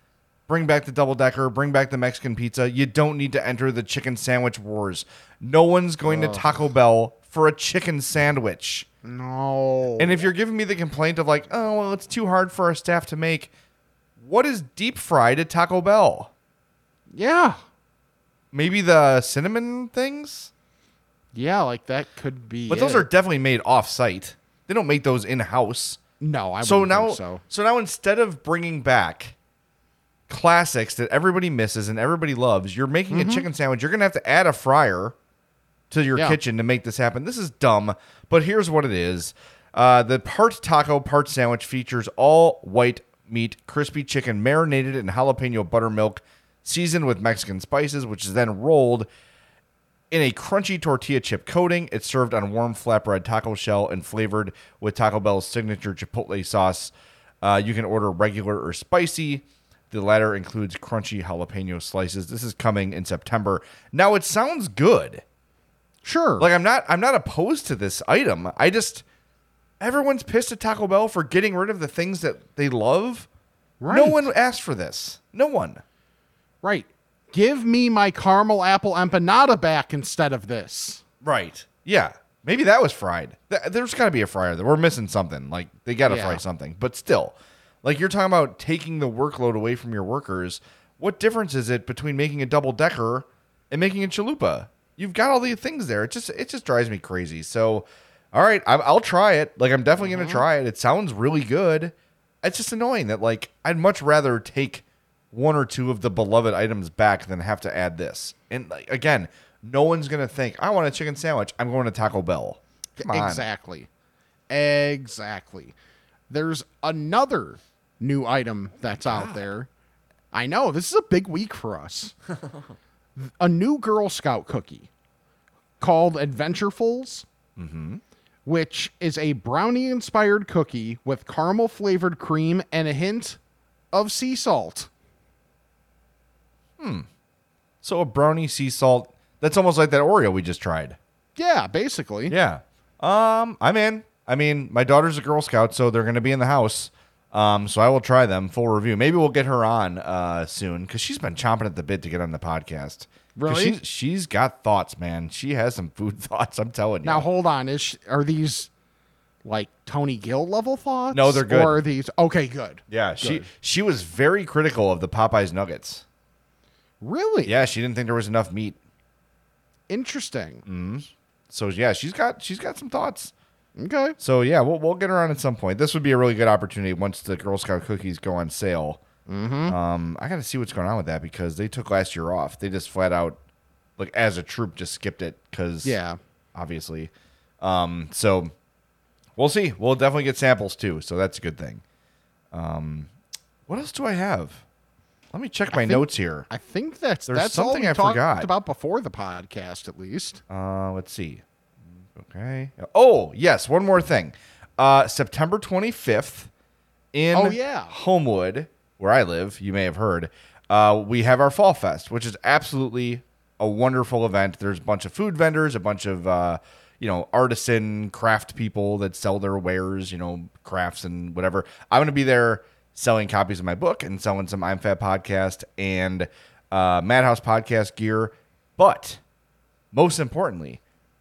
Bring back the double decker. Bring back the Mexican pizza. You don't need to enter the chicken sandwich wars. No one's going to Taco Bell for a chicken sandwich. No. And if you're giving me the complaint of like, oh well, it's too hard for our staff to make, what is deep fried at Taco Bell? Yeah. Maybe the cinnamon things? Yeah, like that could be. But those are definitely made off site. They don't make those in house. no. I So now, so. so now instead of bringing back classics that everybody misses and everybody loves, you're making a chicken sandwich. You're gonna have to add a fryer to your Mm-hmm. Yeah. kitchen to make this happen. This is dumb, but here's what it is: uh, the part taco, part sandwich features all white meat, crispy chicken marinated in jalapeno buttermilk, seasoned with Mexican spices, which is then rolled in a crunchy tortilla chip coating. It's served on warm flatbread taco shell and flavored with Taco Bell's signature chipotle sauce. Uh, you can order regular or spicy. The latter includes crunchy jalapeno slices. This is coming in September. Now it sounds good. Sure. Like I'm not I'm not opposed to this item. I just everyone's pissed at Taco Bell for getting rid of the things that they love. No one asked for this. No one. right. Give me my caramel apple empanada back instead of this. Right. Yeah. Maybe that was fried. There's got to be a fryer there. We're missing something. Like they got to Yeah. fry something. But still, like you're talking about taking the workload away from your workers. What difference is it between making a double decker and making a chalupa? You've got all these things there. It just it just drives me crazy. So, all right, I, I'll try it. Like I'm definitely gonna mm-hmm. try it. It sounds really good. It's just annoying that like I'd much rather take one or two of the beloved items back than have to add this. And like again, no one's gonna think I want a chicken sandwich. I'm going to Taco Bell. Come on. Exactly. Exactly. There's another new item that's out there. I know this is a big week for us. [LAUGHS] a new Girl Scout cookie called Adventurefuls, which is a brownie inspired cookie with caramel flavored cream and a hint of sea salt. Hmm. So a brownie sea salt. That's almost like that Oreo we just tried. Yeah, basically. Yeah. Um, I'm in. I mean, my daughter's a Girl Scout, so they're gonna be in the house. Um, so I will try them full review. Maybe we'll get her on uh soon because she's been chomping at the bit to get on the podcast. Really? She's, she's got thoughts, man. She has some food [LAUGHS] thoughts. I'm telling you. Now hold on, is sh- are these like Tony Gill level thoughts? No, they're good. Or are these okay? Good. yeah, she Good. she was very critical of the Popeyes nuggets. Really? Yeah, she didn't think there was enough meat. Interesting. So yeah, she's got she's got some thoughts. Okay. So yeah, we'll we'll get around at some point. This would be a really good opportunity once the Girl Scout cookies go on sale. Mm-hmm. Um, I got to see what's going on with that because they took last year off. They just flat out, like as a troop, just skipped it because Yeah. obviously. Um, so we'll see. We'll definitely get samples too, so that's a good thing. Um, what else do I have? Let me check my think- notes here. I think that's There's that's something I talked forgot. about before the podcast, at least. Uh, let's see. Okay. Oh, yes. One more thing. Uh, September 25th in Oh, yeah. Homewood, where I live, you may have heard, uh, we have our Fall Fest, which is absolutely a wonderful event. There's a bunch of food vendors, a bunch of, uh, you know, artisan craft people that sell their wares, you know, crafts and whatever. I'm going to be there selling copies of my book and selling some I'm Fat podcast and uh, Madhouse podcast gear. But most importantly,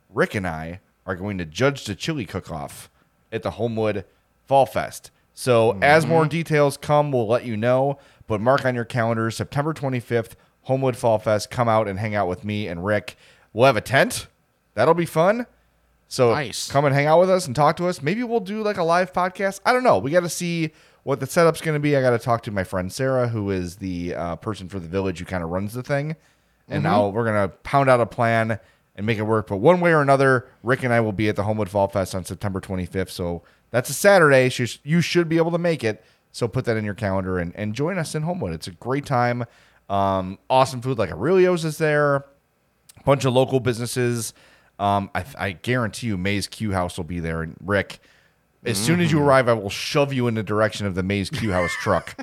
Rick and I are going to judge the chili cook-off at the Homewood Fall Fest. So as more details come, we'll let you know. But mark on your calendar, September 25th, Homewood Fall Fest. Come out and hang out with me and Rick. We'll have a tent. That'll be fun. So Nice. come and hang out with us and talk to us. Maybe we'll do like a live podcast. I don't know. We got to see what the setup's going to be. I got to talk to my friend Sarah, who is the uh, person for the village who kind of runs the thing. And now we're going to pound out a plan and make it work. But one way or another, Rick and I will be at the Homewood Fall Fest on September 25th. So that's a Saturday. You should be able to make it. So put that in your calendar and, and join us in Homewood. It's a great time. Um, awesome food like Aurelio's is there a bunch of local businesses. Um, I, I guarantee you, Maze Q House will be there. And Rick, as soon as you arrive, I will shove you in the direction of the Maze Q House truck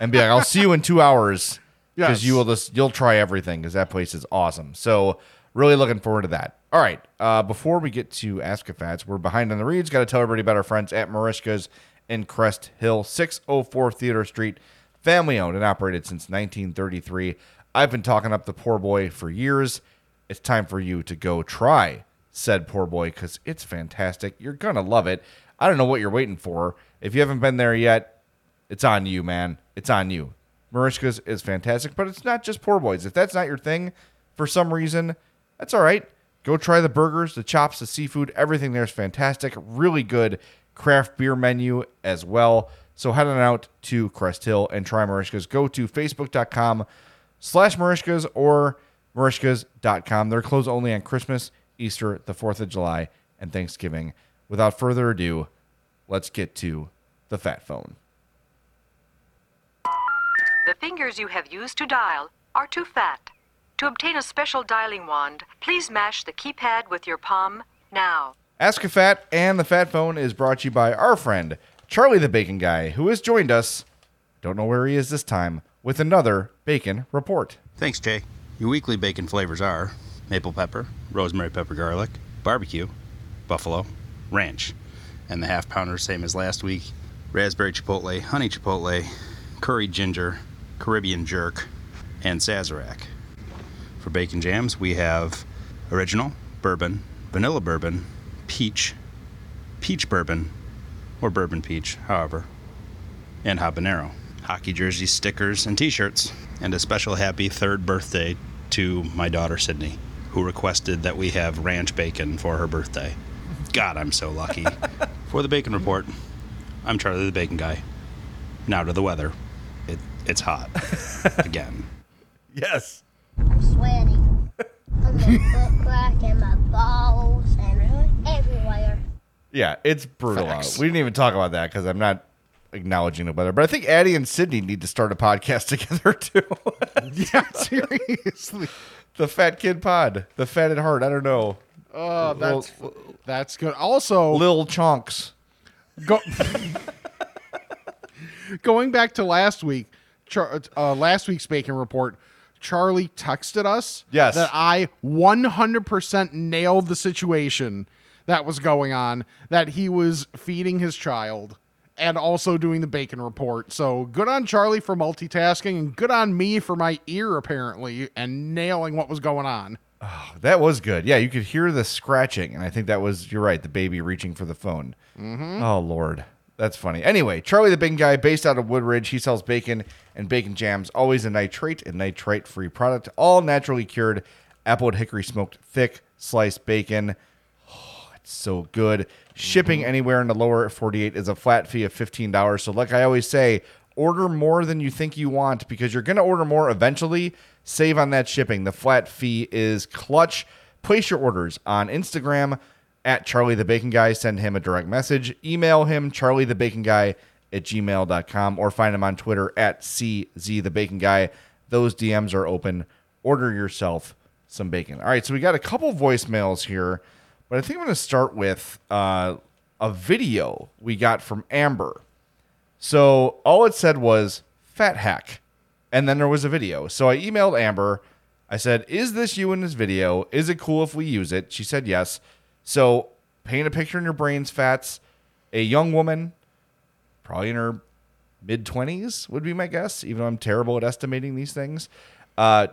and be like, "I'll see you in two hours." Because Yes. you will just you'll try everything because that place is awesome. So really looking forward to that. All right, uh, before we get to Ask a Fats, we're behind on the reads. Got to tell everybody about our friends at Marishka's in Crest Hill, 604 Theodore Street, family owned and operated since 1933. I've been talking up the poor boy for years. It's time for you to go try said poor boy because it's fantastic. You're gonna love it. I don't know what you're waiting for. If you haven't been there yet, it's on you, man. It's on you. Marishka's is fantastic, but it's not just poor boys. If that's not your thing for some reason, that's all right. Go try the burgers, the chops, the seafood. Everything there is fantastic. Really good craft beer menu as well. So head on out to Crest Hill and try Marishka's. Go to facebook.com slash Marishka's or Marishka's.com. They're closed only on Christmas, Easter, the 4th of July, and Thanksgiving. Without further ado, let's get to the fat phone. The fingers you have used to dial are too fat. To obtain a special dialing wand, please mash the keypad with your palm now. Ask a Fat and the Fat Phone is brought to you by our friend, Charlie the Bacon Guy, who has joined us, don't know where he is this time, with another bacon report. Thanks, Jay. Your weekly bacon flavors are maple pepper, rosemary pepper garlic, barbecue, buffalo, ranch, and the half pounder, same as last week raspberry chipotle, honey chipotle, curry ginger, Caribbean jerk, and Sazerac. For bacon jams, we have original, bourbon, vanilla bourbon, peach, peach bourbon, or bourbon peach, however, and habanero. Hockey jerseys, stickers, and t shirts. And a special happy third birthday to my daughter Sydney, who requested that we have ranch bacon for her birthday. God, I'm so lucky. [LAUGHS] for the bacon report, I'm Charlie the Bacon Guy. Now to the weather. It, it's hot. [LAUGHS] Again. Yes. I'm sweating. I'm a foot [LAUGHS] crack and my balls and everywhere. Yeah, it's brutal Facts. out. We didn't even talk about that because I'm not acknowledging the weather. But I think Addie and Sydney need to start a podcast [LAUGHS] together too. Yeah, [LAUGHS] seriously. the Fat Kid Pod, the Fat at Heart. I don't know. Oh, that's Little- that's good. Also, Lil Chunks. go, going back to last week, uh, last week's bacon report. Charlie texted us Yes. that I 100% nailed the situation that was going on, that he was feeding his child and also doing the bacon report. So good on Charlie for multitasking and good on me for my ear, apparently, and nailing what was going on. Oh, that was good. Yeah, you could hear the scratching, and I think that was you're right. The baby reaching for the phone. Mm-hmm. Oh Lord, that's funny. Anyway, Charlie the Bacon Guy, based out of Woodridge, he sells bacon and bacon jams. Always a nitrate and nitrite free product, all naturally cured applewood hickory smoked thick sliced bacon. Oh, it's so good. Shipping mm-hmm. anywhere in the lower 48 is a flat fee of $15. So, like I always say, order more than you think you want because you're going to order more eventually. Save on that shipping. The flat fee is clutch. Place your orders on Instagram at Charlie the Bacon Guy. Send him a direct message. Email him, Charlie the Bacon Guy at gmail.com, or find him on Twitter at CZ the Bacon Guy. Those DMs are open. Order yourself some bacon. All right, so we got a couple voicemails here, but I think I'm going to start with uh, a video we got from Amber. So all it said was fat hack. And then there was a video. So I emailed Amber. I said, Is this you in this video? Is it cool if we use it? She said yes. So paint a picture in your brains, Fats. A young woman, probably in her mid 20s, would be my guess, even though I'm terrible at estimating these things, uh,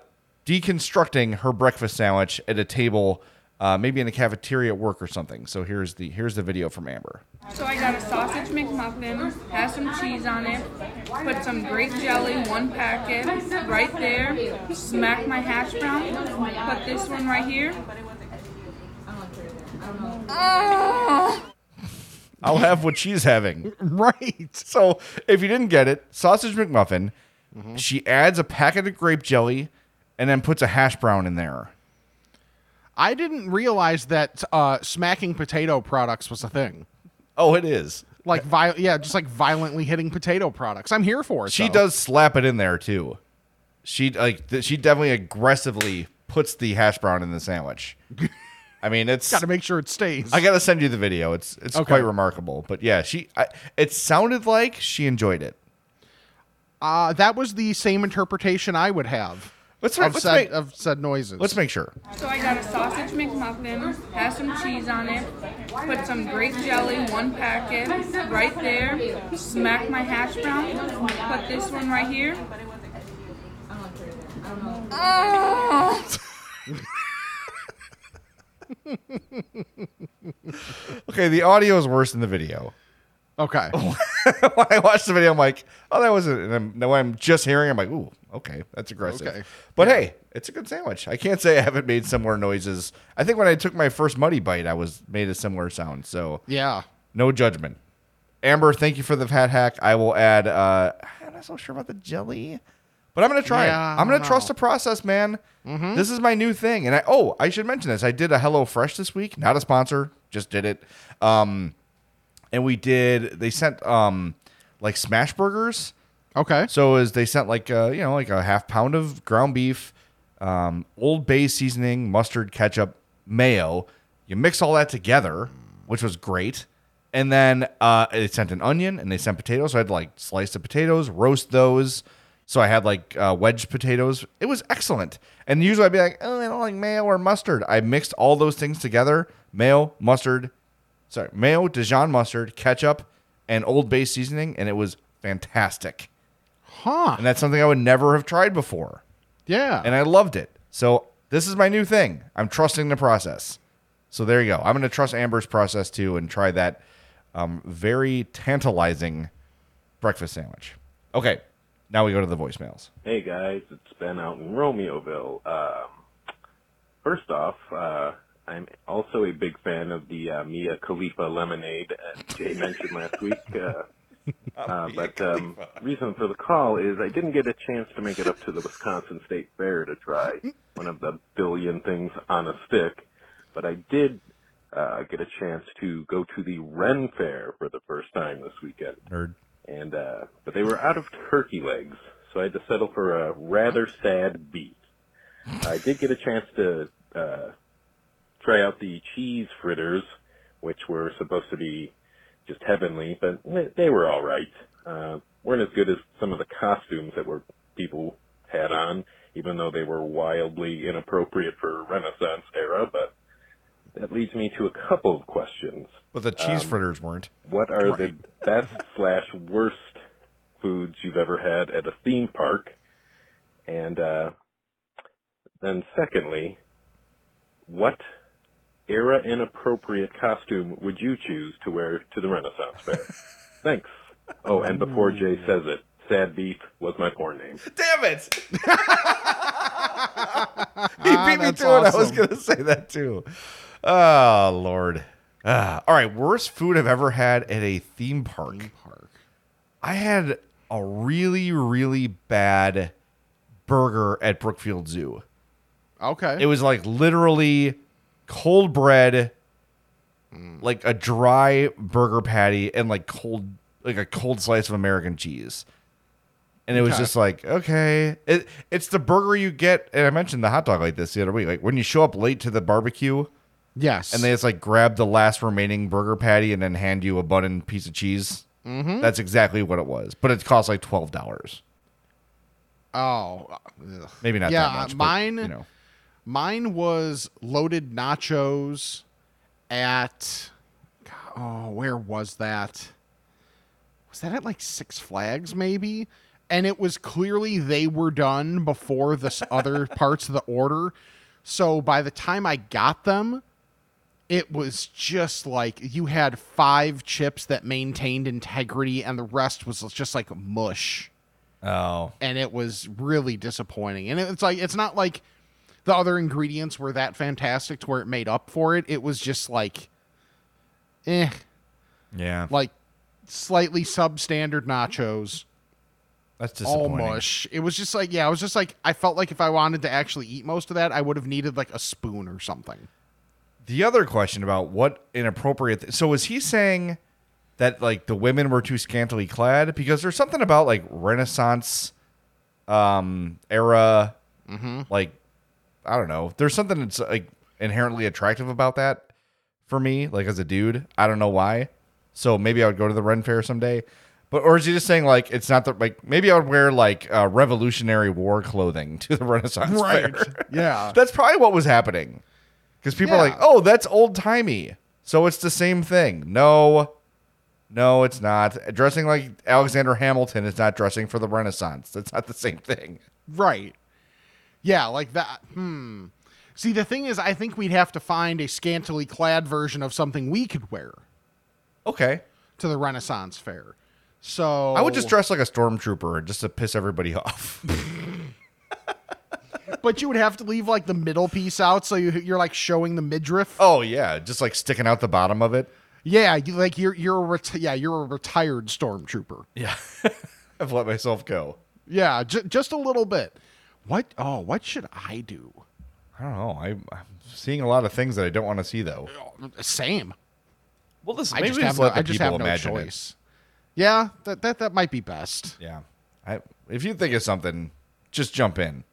deconstructing her breakfast sandwich at a table. Uh, maybe in a cafeteria at work or something. So here's the here's the video from Amber. So I got a sausage McMuffin, has some cheese on it, put some grape jelly, one packet, right there. Smack my hash brown, put this one right here. I'll have what she's having. [LAUGHS] Right. So if you didn't get it, sausage McMuffin, she adds a packet of grape jelly and then puts a hash brown in there. I didn't realize that uh, smacking potato products was a thing. Oh, it is. Like, vi- yeah, just like violently hitting potato products. I'm here for it. She though. does slap it in there too. She like th- she definitely aggressively puts the hash brown in the sandwich. [LAUGHS] I mean, it's Got to make sure it stays. I gotta send you the video. It's it's Okay. quite remarkable. But yeah, she I, it sounded like she enjoyed it. uh, that was the same interpretation I would have Let's, of let's said make of said noises. let's make sure. So I got a sausage McMuffin, has some cheese on it, put some grape jelly, one packet, right there. Smack my hash brown, put this one right here. [LAUGHS] [LAUGHS] [LAUGHS] Okay, the audio is worse than the video. okay. [LAUGHS] when I watched the video, I'm like, oh, that wasn't. And I'm, now I'm just hearing, I'm like, ooh, okay, that's aggressive. Okay. But hey, it's a good sandwich. I can't say I haven't made similar noises. I think when I took my first muddy bite, I was made a similar sound. So Yeah. no judgment. Amber, thank you for the fat hack. I will add. uh I'm not so sure about the jelly, but I'm gonna try Yeah, it. I'm gonna trust the process, man. This is my new thing, and I oh, I should mention this. I did a Hello Fresh this week. Not a sponsor, just did it. Um, and we did. They sent um like smash burgers. Okay. So as they sent like uh, you know like a half pound of ground beef, um, Old Bay seasoning, mustard, ketchup, mayo. You mix all that together, which was great. And then uh, they sent an onion and they sent potatoes. So I had to like slice the potatoes, roast those. So I had like uh, wedged potatoes. It was excellent. And usually I'd be like, oh, I don't like mayo or mustard. I mixed all those things together: mayo, mustard, sorry, mayo, Dijon mustard, ketchup, and Old Bay seasoning, and it was fantastic. Huh. And that's something I would never have tried before. Yeah. And I loved it. So this is my new thing. I'm trusting the process. So there you go. I'm going to trust Amber's process too and try that um, very tantalizing breakfast sandwich. Okay. Now we go to the voicemails. Hey guys, it's Ben out in Romeoville. Um, first off, uh, I'm also a big fan of the uh, Mia Khalifa lemonade, as Jay mentioned last week. Uh, [LAUGHS] uh, but um, reason for the call is I didn't get a chance to make it up to the Wisconsin State Fair to try one of the billion things on a stick, but I did uh, get a chance to go to the Ren Fair for the first time this weekend Nerd. And uh, but they were out of turkey legs, so I had to settle for a rather sad beef. I did get a chance to uh, try out the cheese fritters, which were supposed to be just heavenly, but they- were all right. Uh, weren't as good as some of the costumes that were people had on, even though they were wildly inappropriate for Renaissance era. But that leads me to a couple of questions. But the cheese Um, fritters weren't. What are the [LAUGHS] best slash worst foods you've ever had at a theme park? And uh, then, secondly, what era inappropriate costume would you choose to wear to the Renaissance Fair? [LAUGHS] Thanks. Oh, and before Jay says it, Sad Beef was my porn name. Damn it! [LAUGHS] he Ah, beat me that's to it. I was going to say that too. Oh, Lord. Ah, all right. Worst food I've ever had at a theme park. Theme Park. I had a really, really bad burger at Brookfield Zoo. Okay. It was like literally cold bread, like a dry burger patty, and like cold, like a cold slice of American cheese. And it was Okay. just like, okay, it, it's the burger you get. And I mentioned the hot dog like this the other week. Like when you show up late to the barbecue, yes. and they just like grab the last remaining burger patty and then hand you a bun and piece of cheese. Mm-hmm. That's exactly what it was, but it cost like twelve dollars. oh. ugh. Maybe not. Yeah, that much, but, mine- you know, Mine was loaded nachos at oh, where was that? Was that at like Six Flags maybe? And it was clearly they were done before the s- other [LAUGHS] parts of the order. So by the time I got them, it was just like you had five chips that maintained integrity and the rest was just like mush oh, and it was really disappointing. And it's like it's not like the other ingredients were that fantastic to where it made up for it. It was just like eh, yeah, like slightly substandard nachos, that's all mush. It was just like yeah, it was just like I felt like if I wanted to actually eat most of that, I would have needed like a spoon or something. The other question about what inappropriate. Th- so is he saying that like the women were too scantily clad? Because there's something about like Renaissance, um, era, like I don't know. There's something that's like inherently attractive about that for me, like as a dude. I don't know why. So maybe I would go to the Ren Fair someday. But or is he just saying like it's not the like maybe I would wear like uh, Revolutionary War clothing to the Renaissance Fair. Yeah. [LAUGHS] That's probably what was happening. Because people are like, oh, that's old timey. So it's the same thing. No, no, it's not. Dressing like Alexander Hamilton is not dressing for the Renaissance. That's not the same thing. Right. Yeah, like that. Hmm. See, the thing is, I think we'd have to find a scantily clad version of something we could wear Okay. to the Renaissance Fair. So I would just dress like a stormtrooper just to piss everybody [LAUGHS] off. [LAUGHS] but you would have to leave like the middle piece out, so you, you're like showing the midriff. oh yeah, just like sticking out the bottom of it. Yeah, you, like you're you're a reti- yeah you're a retired stormtrooper. Yeah, [LAUGHS] I've let myself go. Yeah, j- just a little bit. What? Oh, what should I do? I don't know. I, I'm seeing a lot of things that I don't want to see though. Same. Well, this I maybe just just have no, let the I just people have no imagine it. choice. Yeah, that, that that might be best. Yeah, I, if you think of something, just jump in.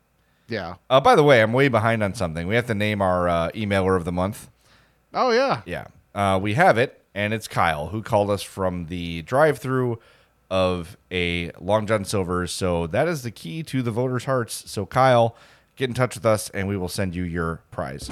Yeah. Uh, by the way, I'm way behind on something. We have to name our uh, emailer of the month. Oh yeah. Yeah, uh, we have it, and it's Kyle who called us from the drive-through of a Long John Silver's. So that is the key to the voters' hearts. So Kyle, get in touch with us, and we will send you your prize.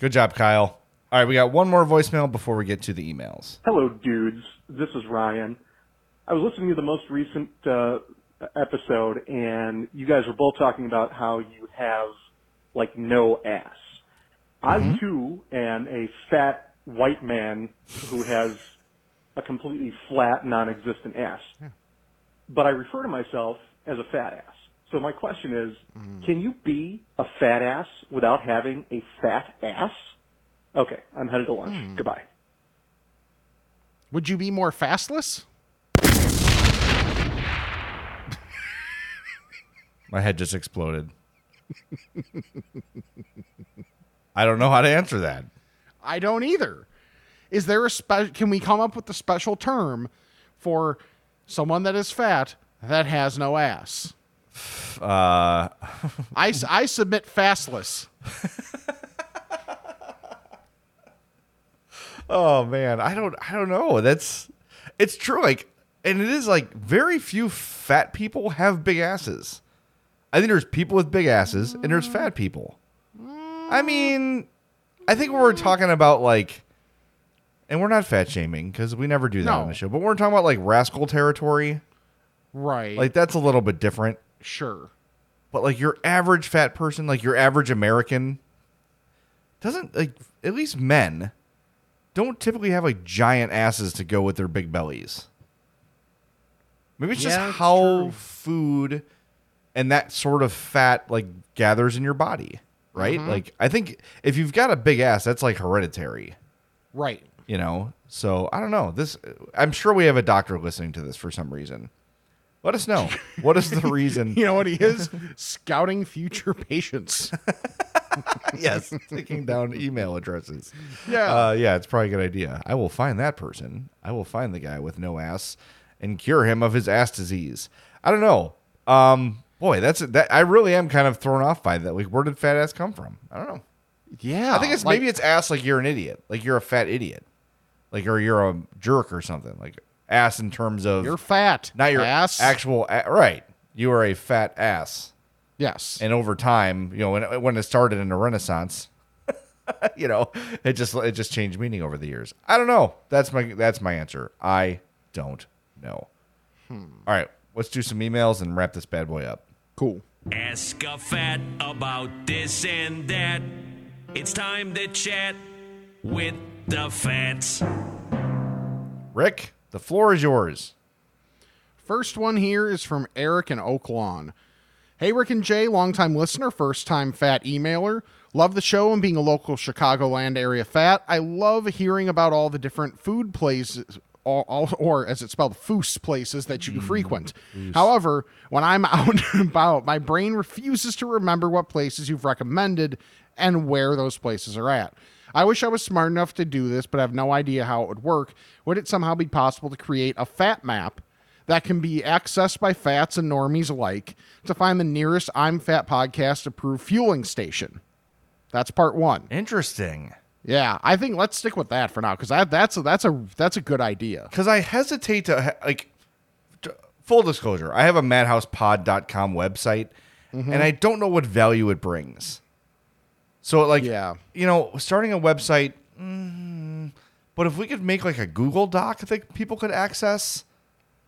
Good job, Kyle. All right, we got one more voicemail before we get to the emails. Hello, dudes. This is Ryan. I was listening to the most recent uh, episode, and you guys were both talking about how you have like no ass. I too am a fat white man who has a completely flat, non-existent ass. But I refer to myself as a fat ass. So my question is, mm. can you be a fat ass without having a fat ass? Okay, I'm headed to lunch. Hmm. Goodbye. Would you be more fastless? [LAUGHS] My head just exploded. I don't know how to answer that. I don't either. Is there a special? Can we come up with a special term for someone that is fat that has no ass? Uh, [LAUGHS] I, I submit fastless. oh man, I don't I don't know. That's it's true. Like, and it is like very few fat people have big asses. I think there's people with big asses and there's fat people. I mean, I think we're talking about like, and we're not fat shaming because we never do that No. on the show. But we're talking about like rascal territory. Right. Like that's a little bit different. Sure. But like your average fat person, like your average American, doesn't like at least men don't typically have like giant asses to go with their big bellies. Maybe it's Yeah, just how true. food and that sort of fat like gathers in your body, right? Mhm. Like I think if you've got a big ass, that's like hereditary, Right. you know. So I don't know. This I'm sure we have a doctor listening to this for some reason. Let us know. What is the reason? [LAUGHS] You know what he [LAUGHS] is? Scouting future patients. [LAUGHS] yes, taking down email addresses. Yeah. uh, yeah, it's probably a good idea. I will find that person. I will find the guy with no ass and cure him of his ass disease. I don't know. Um, boy, that's that. I really am kind of thrown off by that. Like, where did fat ass come from? I don't know. Yeah. I think it's like- maybe it's ass like you're an idiot, like you're a fat idiot, like or you're a jerk or something. Like ass in terms of You're fat. not your ass. actual a- right. You are a fat ass. Yes. And over time, you know, when, when it started in the Renaissance, [LAUGHS] you know, it just it just changed meaning over the years. I don't know. That's my that's my answer. I don't know. Hmm. All right, let's do some emails and wrap this bad boy up. Cool. Ask a fat about this and that. It's time to chat with the fats. Rick, the floor is yours. First one here is from Eric in Oak Lawn. Hey, Rick and Jay, longtime listener, first time fat emailer. Love the show and being a local Chicagoland area fat. I love hearing about all the different food places, all, all, or as it's spelled, foos places that you mm, frequent. However, when I'm [LAUGHS] out and about, my brain refuses to remember what places you've recommended and where those places are at. I wish I was smart enough to do this, but I have no idea how it would work. Would it somehow be possible to create a fat map that can be accessed by fats and normies alike to find the nearest I'm Fat podcast approved fueling station? That's part one. Interesting. Yeah, I think let's stick with that for now because that's a, that's a that's a good idea. Because I hesitate to ha- like. Full disclosure: I have a madhousepod.com website, Mhm. and I don't know what value it brings. So, like, Yeah. you know, starting a website. mm, but if we could make like a Google Doc that people could access,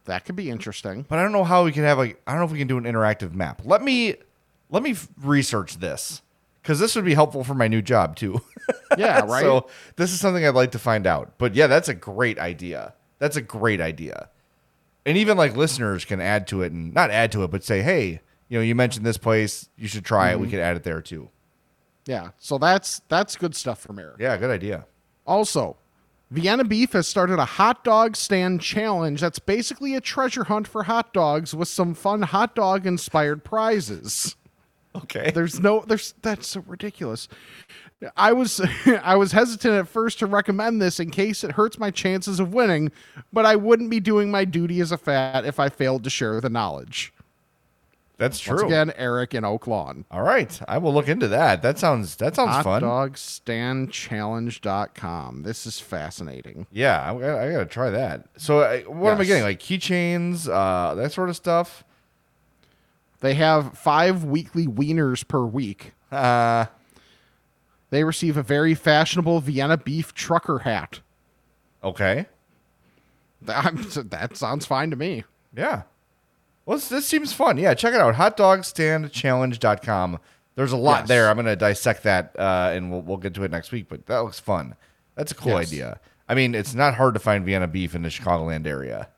That could be interesting. But I don't know how we can have like I don't know if we can do an interactive map. Let me let me research this because this would be helpful for my new job too. [LAUGHS] Yeah, right. so this is something I'd like to find out. But yeah, that's a great idea. That's a great idea. And even like listeners can add to it and not add to it, but say, hey, you know, you mentioned this place, you should try it. We Mhm. could add it there too. Yeah. So that's that's good stuff from Eric. Yeah, good idea. Also, Vienna Beef has started a hot dog stand challenge that's basically a treasure hunt for hot dogs with some fun hot dog inspired prizes. Okay. There's no there's that's so ridiculous. I was [LAUGHS] I was hesitant at first to recommend this in case it hurts my chances of winning, but I wouldn't be doing my duty as a fat if I failed to share the knowledge. That's Once true. again, Eric in Oak Lawn. All right. I will look into that. That sounds that sounds Hot fun. challenge.com. This is fascinating. Yeah, I, gotta- I gotta try that. So, I, what am I getting? Like keychains, uh, that sort of stuff. They have five weekly wieners per week. Uh, they receive a very fashionable Vienna beef trucker hat. Okay. That, [LAUGHS] that sounds fine to me. Yeah. Well, this, this seems fun. Yeah, check it out. Hotdogstandchallenge.com. There's a lot Yes. there. I'm gonna dissect that, uh, and we'll we'll get to it next week. But that looks fun. That's a cool Yes. idea. I mean, it's not hard to find Vienna beef in the Chicagoland area.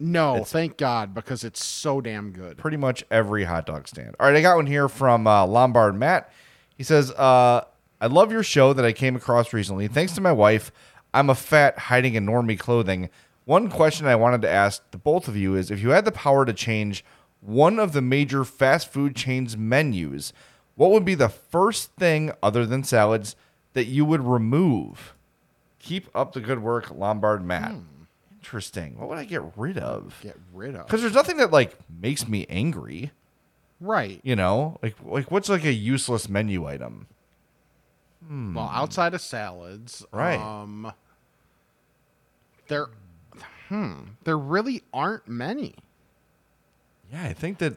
No, thank God, because it's so damn good. pretty much every hot dog stand. All right, I got one here from uh, Lombard Matt. He says, uh, I love your show that I came across recently. Thanks to my wife, I'm a fat hiding in normie clothing. One question I wanted to ask the both of you is if you had the power to change one of the major fast food chains' menus, what would be the first thing other than salads that you would remove? Keep up the good work, Lombard Matt. Interesting. What would I get rid of? Get rid of. Because there's nothing that like makes me angry. Right. You know, like like what's like a useless menu item? Hmm. Well, outside of salads, Right. Um, there, hmm, there really aren't many. Yeah, I think that,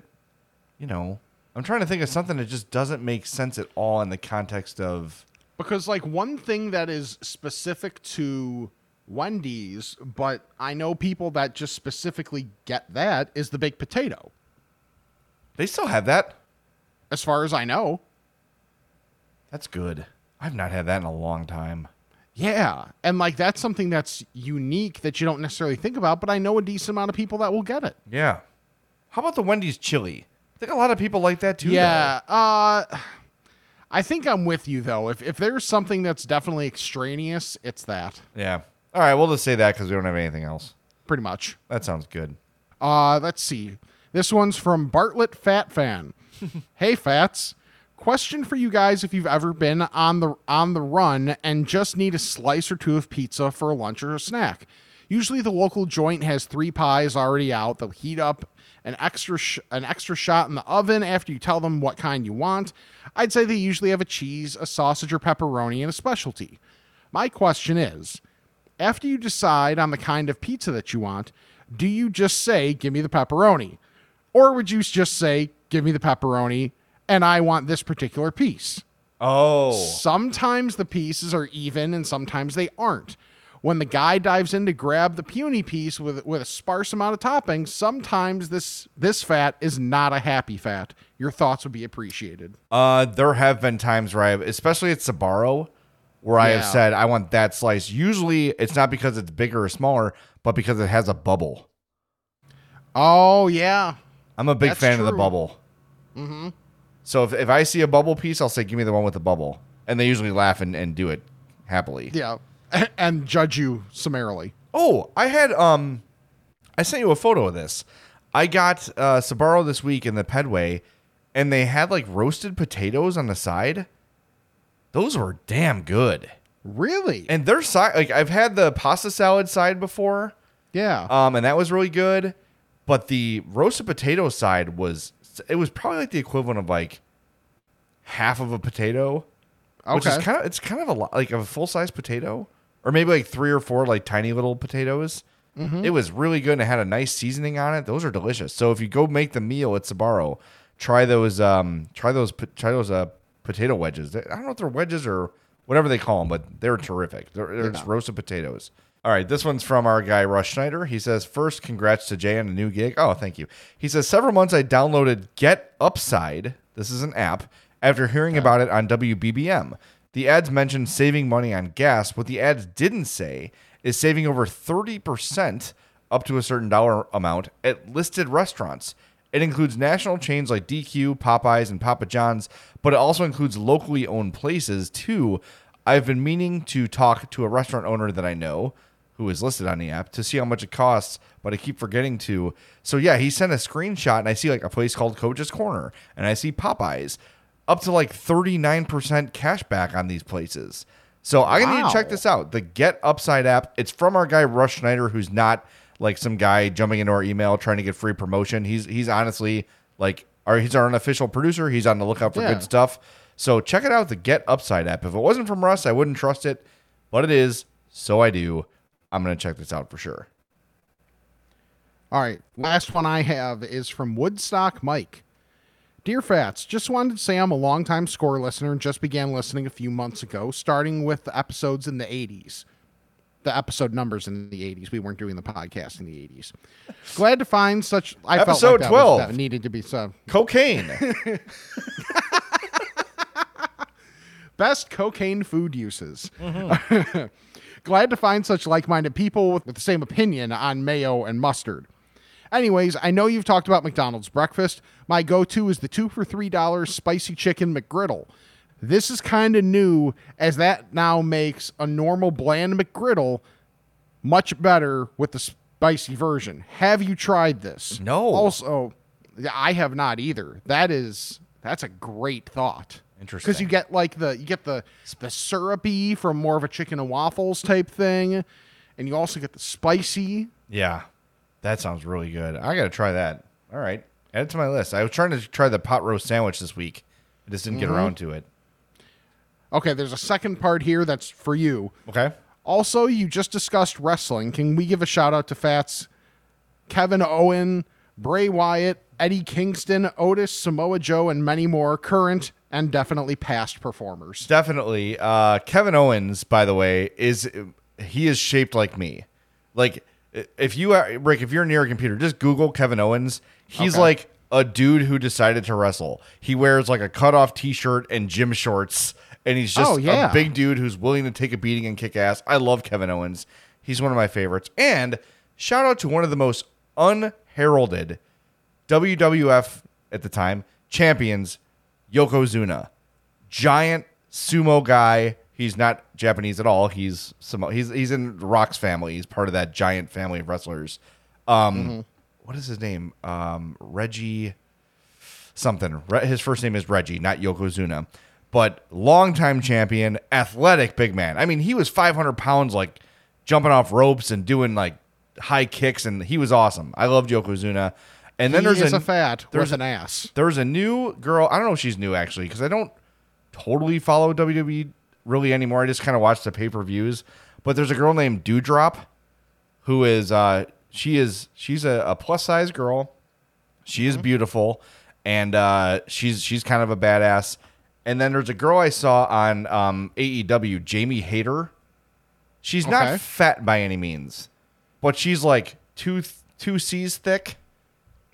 you know, I'm trying to think of something that just doesn't make sense at all in the context of. Because like one thing that is specific to Wendy's, but I know people that just specifically get that is the baked potato. They still have that. As far as I know. That's good. I've not had that in a long time. Yeah. And like that's something that's unique that you don't necessarily think about, but I know a decent amount of people that will get it. Yeah. How about the Wendy's chili? I think a lot of people like that too. Yeah. Uh I think I'm with you though. If if there's something that's definitely extraneous, it's that. Yeah. All right, we'll just say that because we don't have anything else. Pretty much. That sounds good. Uh, let's see. This one's from Bartlett Fat Fan. [LAUGHS] hey, Fats. Question for you guys: If you've ever been on the on the run and just need a slice or two of pizza for a lunch or a snack, usually the local joint has three pies already out. They'll heat up an extra sh- an extra shot in the oven after you tell them what kind you want. I'd say they usually have a cheese, a sausage, or pepperoni, and a specialty. My question is after you decide on the kind of pizza that you want, do you just say, give me the pepperoni? Or would you just say, give me the pepperoni and I want this particular piece? Oh. Sometimes the pieces are even and sometimes they aren't. When the guy dives in to grab the puny piece with, with a sparse amount of toppings, sometimes this this fat is not a happy fat. Your thoughts would be appreciated. Uh, there have been times where I've, especially at Sbarro, where I have said I want that slice. Usually, it's not because it's bigger or smaller, but because it has a bubble. Oh yeah, I'm a big That's fan of the bubble. Mm-hmm. So if, if I see a bubble piece, I'll say, "Give me the one with the bubble," and they usually laugh and, and do it happily. Yeah, [LAUGHS] and judge you summarily. Oh, I had um, I sent you a photo of this. I got uh, Sbarro this week in the Pedway, and they had like roasted potatoes on the side. Those were damn good. Really? And their side, like I've had the pasta salad side before. Yeah. Um, and that was really good. But the roasted potato side was it was probably like the equivalent of like half of a potato. Which is kind of it's kind of a lot like a full size potato. Or maybe like three or four like tiny little potatoes. Mhm. It was really good and it had a nice seasoning on it. Those are delicious. So if you go make the meal at Sbarro, try those um try those try those uh potato wedges. I don't know if they're wedges or whatever they call them, but they're terrific. They're, they're just roasted potatoes. All right, this one's from our guy Rush Schneider. He says, First, congrats to Jay on a new gig. Oh, thank you. He says, Several months I downloaded Get Upside. This is an app after hearing about it on WBBM. The ads mentioned saving money on gas. What the ads didn't say is saving over 30% up to a certain dollar amount at listed restaurants. It includes national chains like DQ, Popeyes, and Papa John's, but it also includes locally owned places too. I've been meaning to talk to a restaurant owner that I know who is listed on the app to see how much it costs, but I keep forgetting to. So yeah, he sent a screenshot and I see like a place called Coach's Corner and I see Popeyes up to like 39% cash back on these places. So I need Wow. to check this out. The Get Upside app. It's from our guy Russ Schneider, who's not like some guy jumping into our email trying to get free promotion. He's he's honestly like our he's our unofficial producer. He's on the lookout for Yeah. good stuff. So check it out, the Get Upside app. If it wasn't from Russ, I wouldn't trust it, but it is. So I do. I'm gonna check this out for sure. All right, last one I have is from Woodstock Mike. Dear Fats, just wanted to say I'm a longtime score listener and just began listening a few months ago, starting with the episodes in the 80s. The episode numbers in the 80s. We weren't doing the podcast in the 80s. Glad to find such. I felt Episode like that, 12. Was, that needed to be said. Cocaine. [LAUGHS] [LAUGHS] Best cocaine food uses. Mm-hmm. [LAUGHS] Glad to find such like minded people with, the same opinion on mayo and mustard. Anyways, I know you've talked about McDonald's breakfast. My go to is the two for $3 spicy chicken McGriddle. This is kind of new, as that now makes a normal bland McGriddle much better with the spicy version. Have you tried this? No. Also, I have not either. That is that's a great thought. Interesting. Because you get like the you get the the syrupy from more of a chicken and waffles type thing, and you also get the spicy. Yeah, that sounds really good. I gotta try that. All right, add it to my list. I was trying to try the pot roast sandwich this week. I just didn't get Mhm. around to it. Okay, there's a second part here that's for you. Okay. Also, you just discussed wrestling. Can we give a shout out to Fats, Kevin Owen, Bray Wyatt, Eddie Kingston, Otis, Samoa Joe, and many more current and definitely past performers? Definitely. Uh, Kevin Owens, by the way, is he is shaped like me. Like if you are Rick, if you're near a computer, just Google Kevin Owens. He's Okay. like a dude who decided to wrestle. He wears like a cutoff t-shirt and gym shorts, and he's just Oh, yeah. a big dude who's willing to take a beating and kick ass. I love Kevin Owens. He's one of my favorites. And shout out to one of the most unheralded WWF at the time champions, Yokozuna. Giant sumo guy. He's not Japanese at all. He's Samo- he's he's in Rock's family. He's part of that giant family of wrestlers. Um, what is his name? Um, Reggie something. Re- his first name is Reggie, not Yokozuna. But longtime champion, athletic big man. I mean, he was 500 pounds, like jumping off ropes and doing like high kicks, and he was awesome. I loved Yokozuna. And then He there's is a, a fat there's an ass. There's a new girl. I don't know if she's new actually, because I don't totally follow WWE really anymore. I just kind of watch the pay per views. But there's a girl named Doudrop, who is uh she is she's a, a plus size girl. She Mm-hmm. is beautiful, and uh, she's she's kind of a badass. And then there's a girl I saw on um, AEW, Jamie Hayter. She's Okay. not fat by any means, but she's like two two C's thick.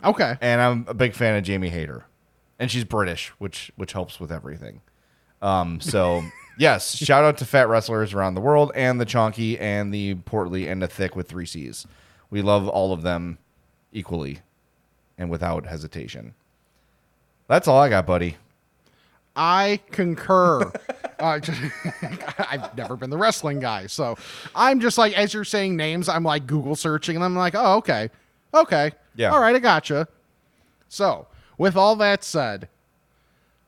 Okay. And I'm a big fan of Jamie Hayter, and she's British, which which helps with everything. Um, so [LAUGHS] yes, shout out to fat wrestlers around the world, and the chonky, and the portly, and the thick with three C's. We love all of them equally, and without hesitation. That's all I got, buddy. I concur. [LAUGHS] uh, just- [LAUGHS] I've never been the wrestling guy, so I'm just like as you're saying names, I'm like Google searching, and I'm like, oh, okay, okay, Yeah. all right, I gotcha. So, with all that said,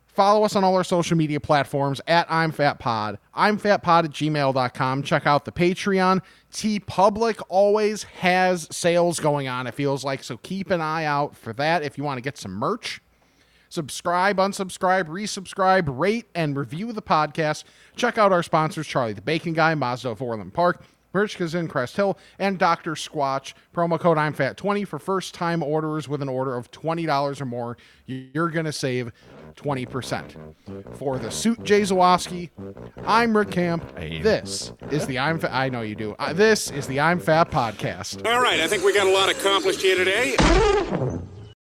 follow us on all our social media platforms at I'm Fat Pod. I'm Fat Pod at gmail.com. Check out the Patreon. TeePublic always has sales going on, it feels like. So keep an eye out for that if you want to get some merch subscribe, unsubscribe, resubscribe, rate, and review the podcast. Check out our sponsors Charlie the Bacon Guy, Mazda of Orland Park, Birch in Crest Hill, and Dr. Squatch. Promo code I'm Fat 20 for first time orders with an order of $20 or more. You're going to save 20%. For the suit Jay Zawaski, I'm Rick Camp. This is the I'm Fat. I know you do. Uh, this is the I'm Fat podcast. All right, I think we got a lot accomplished here today.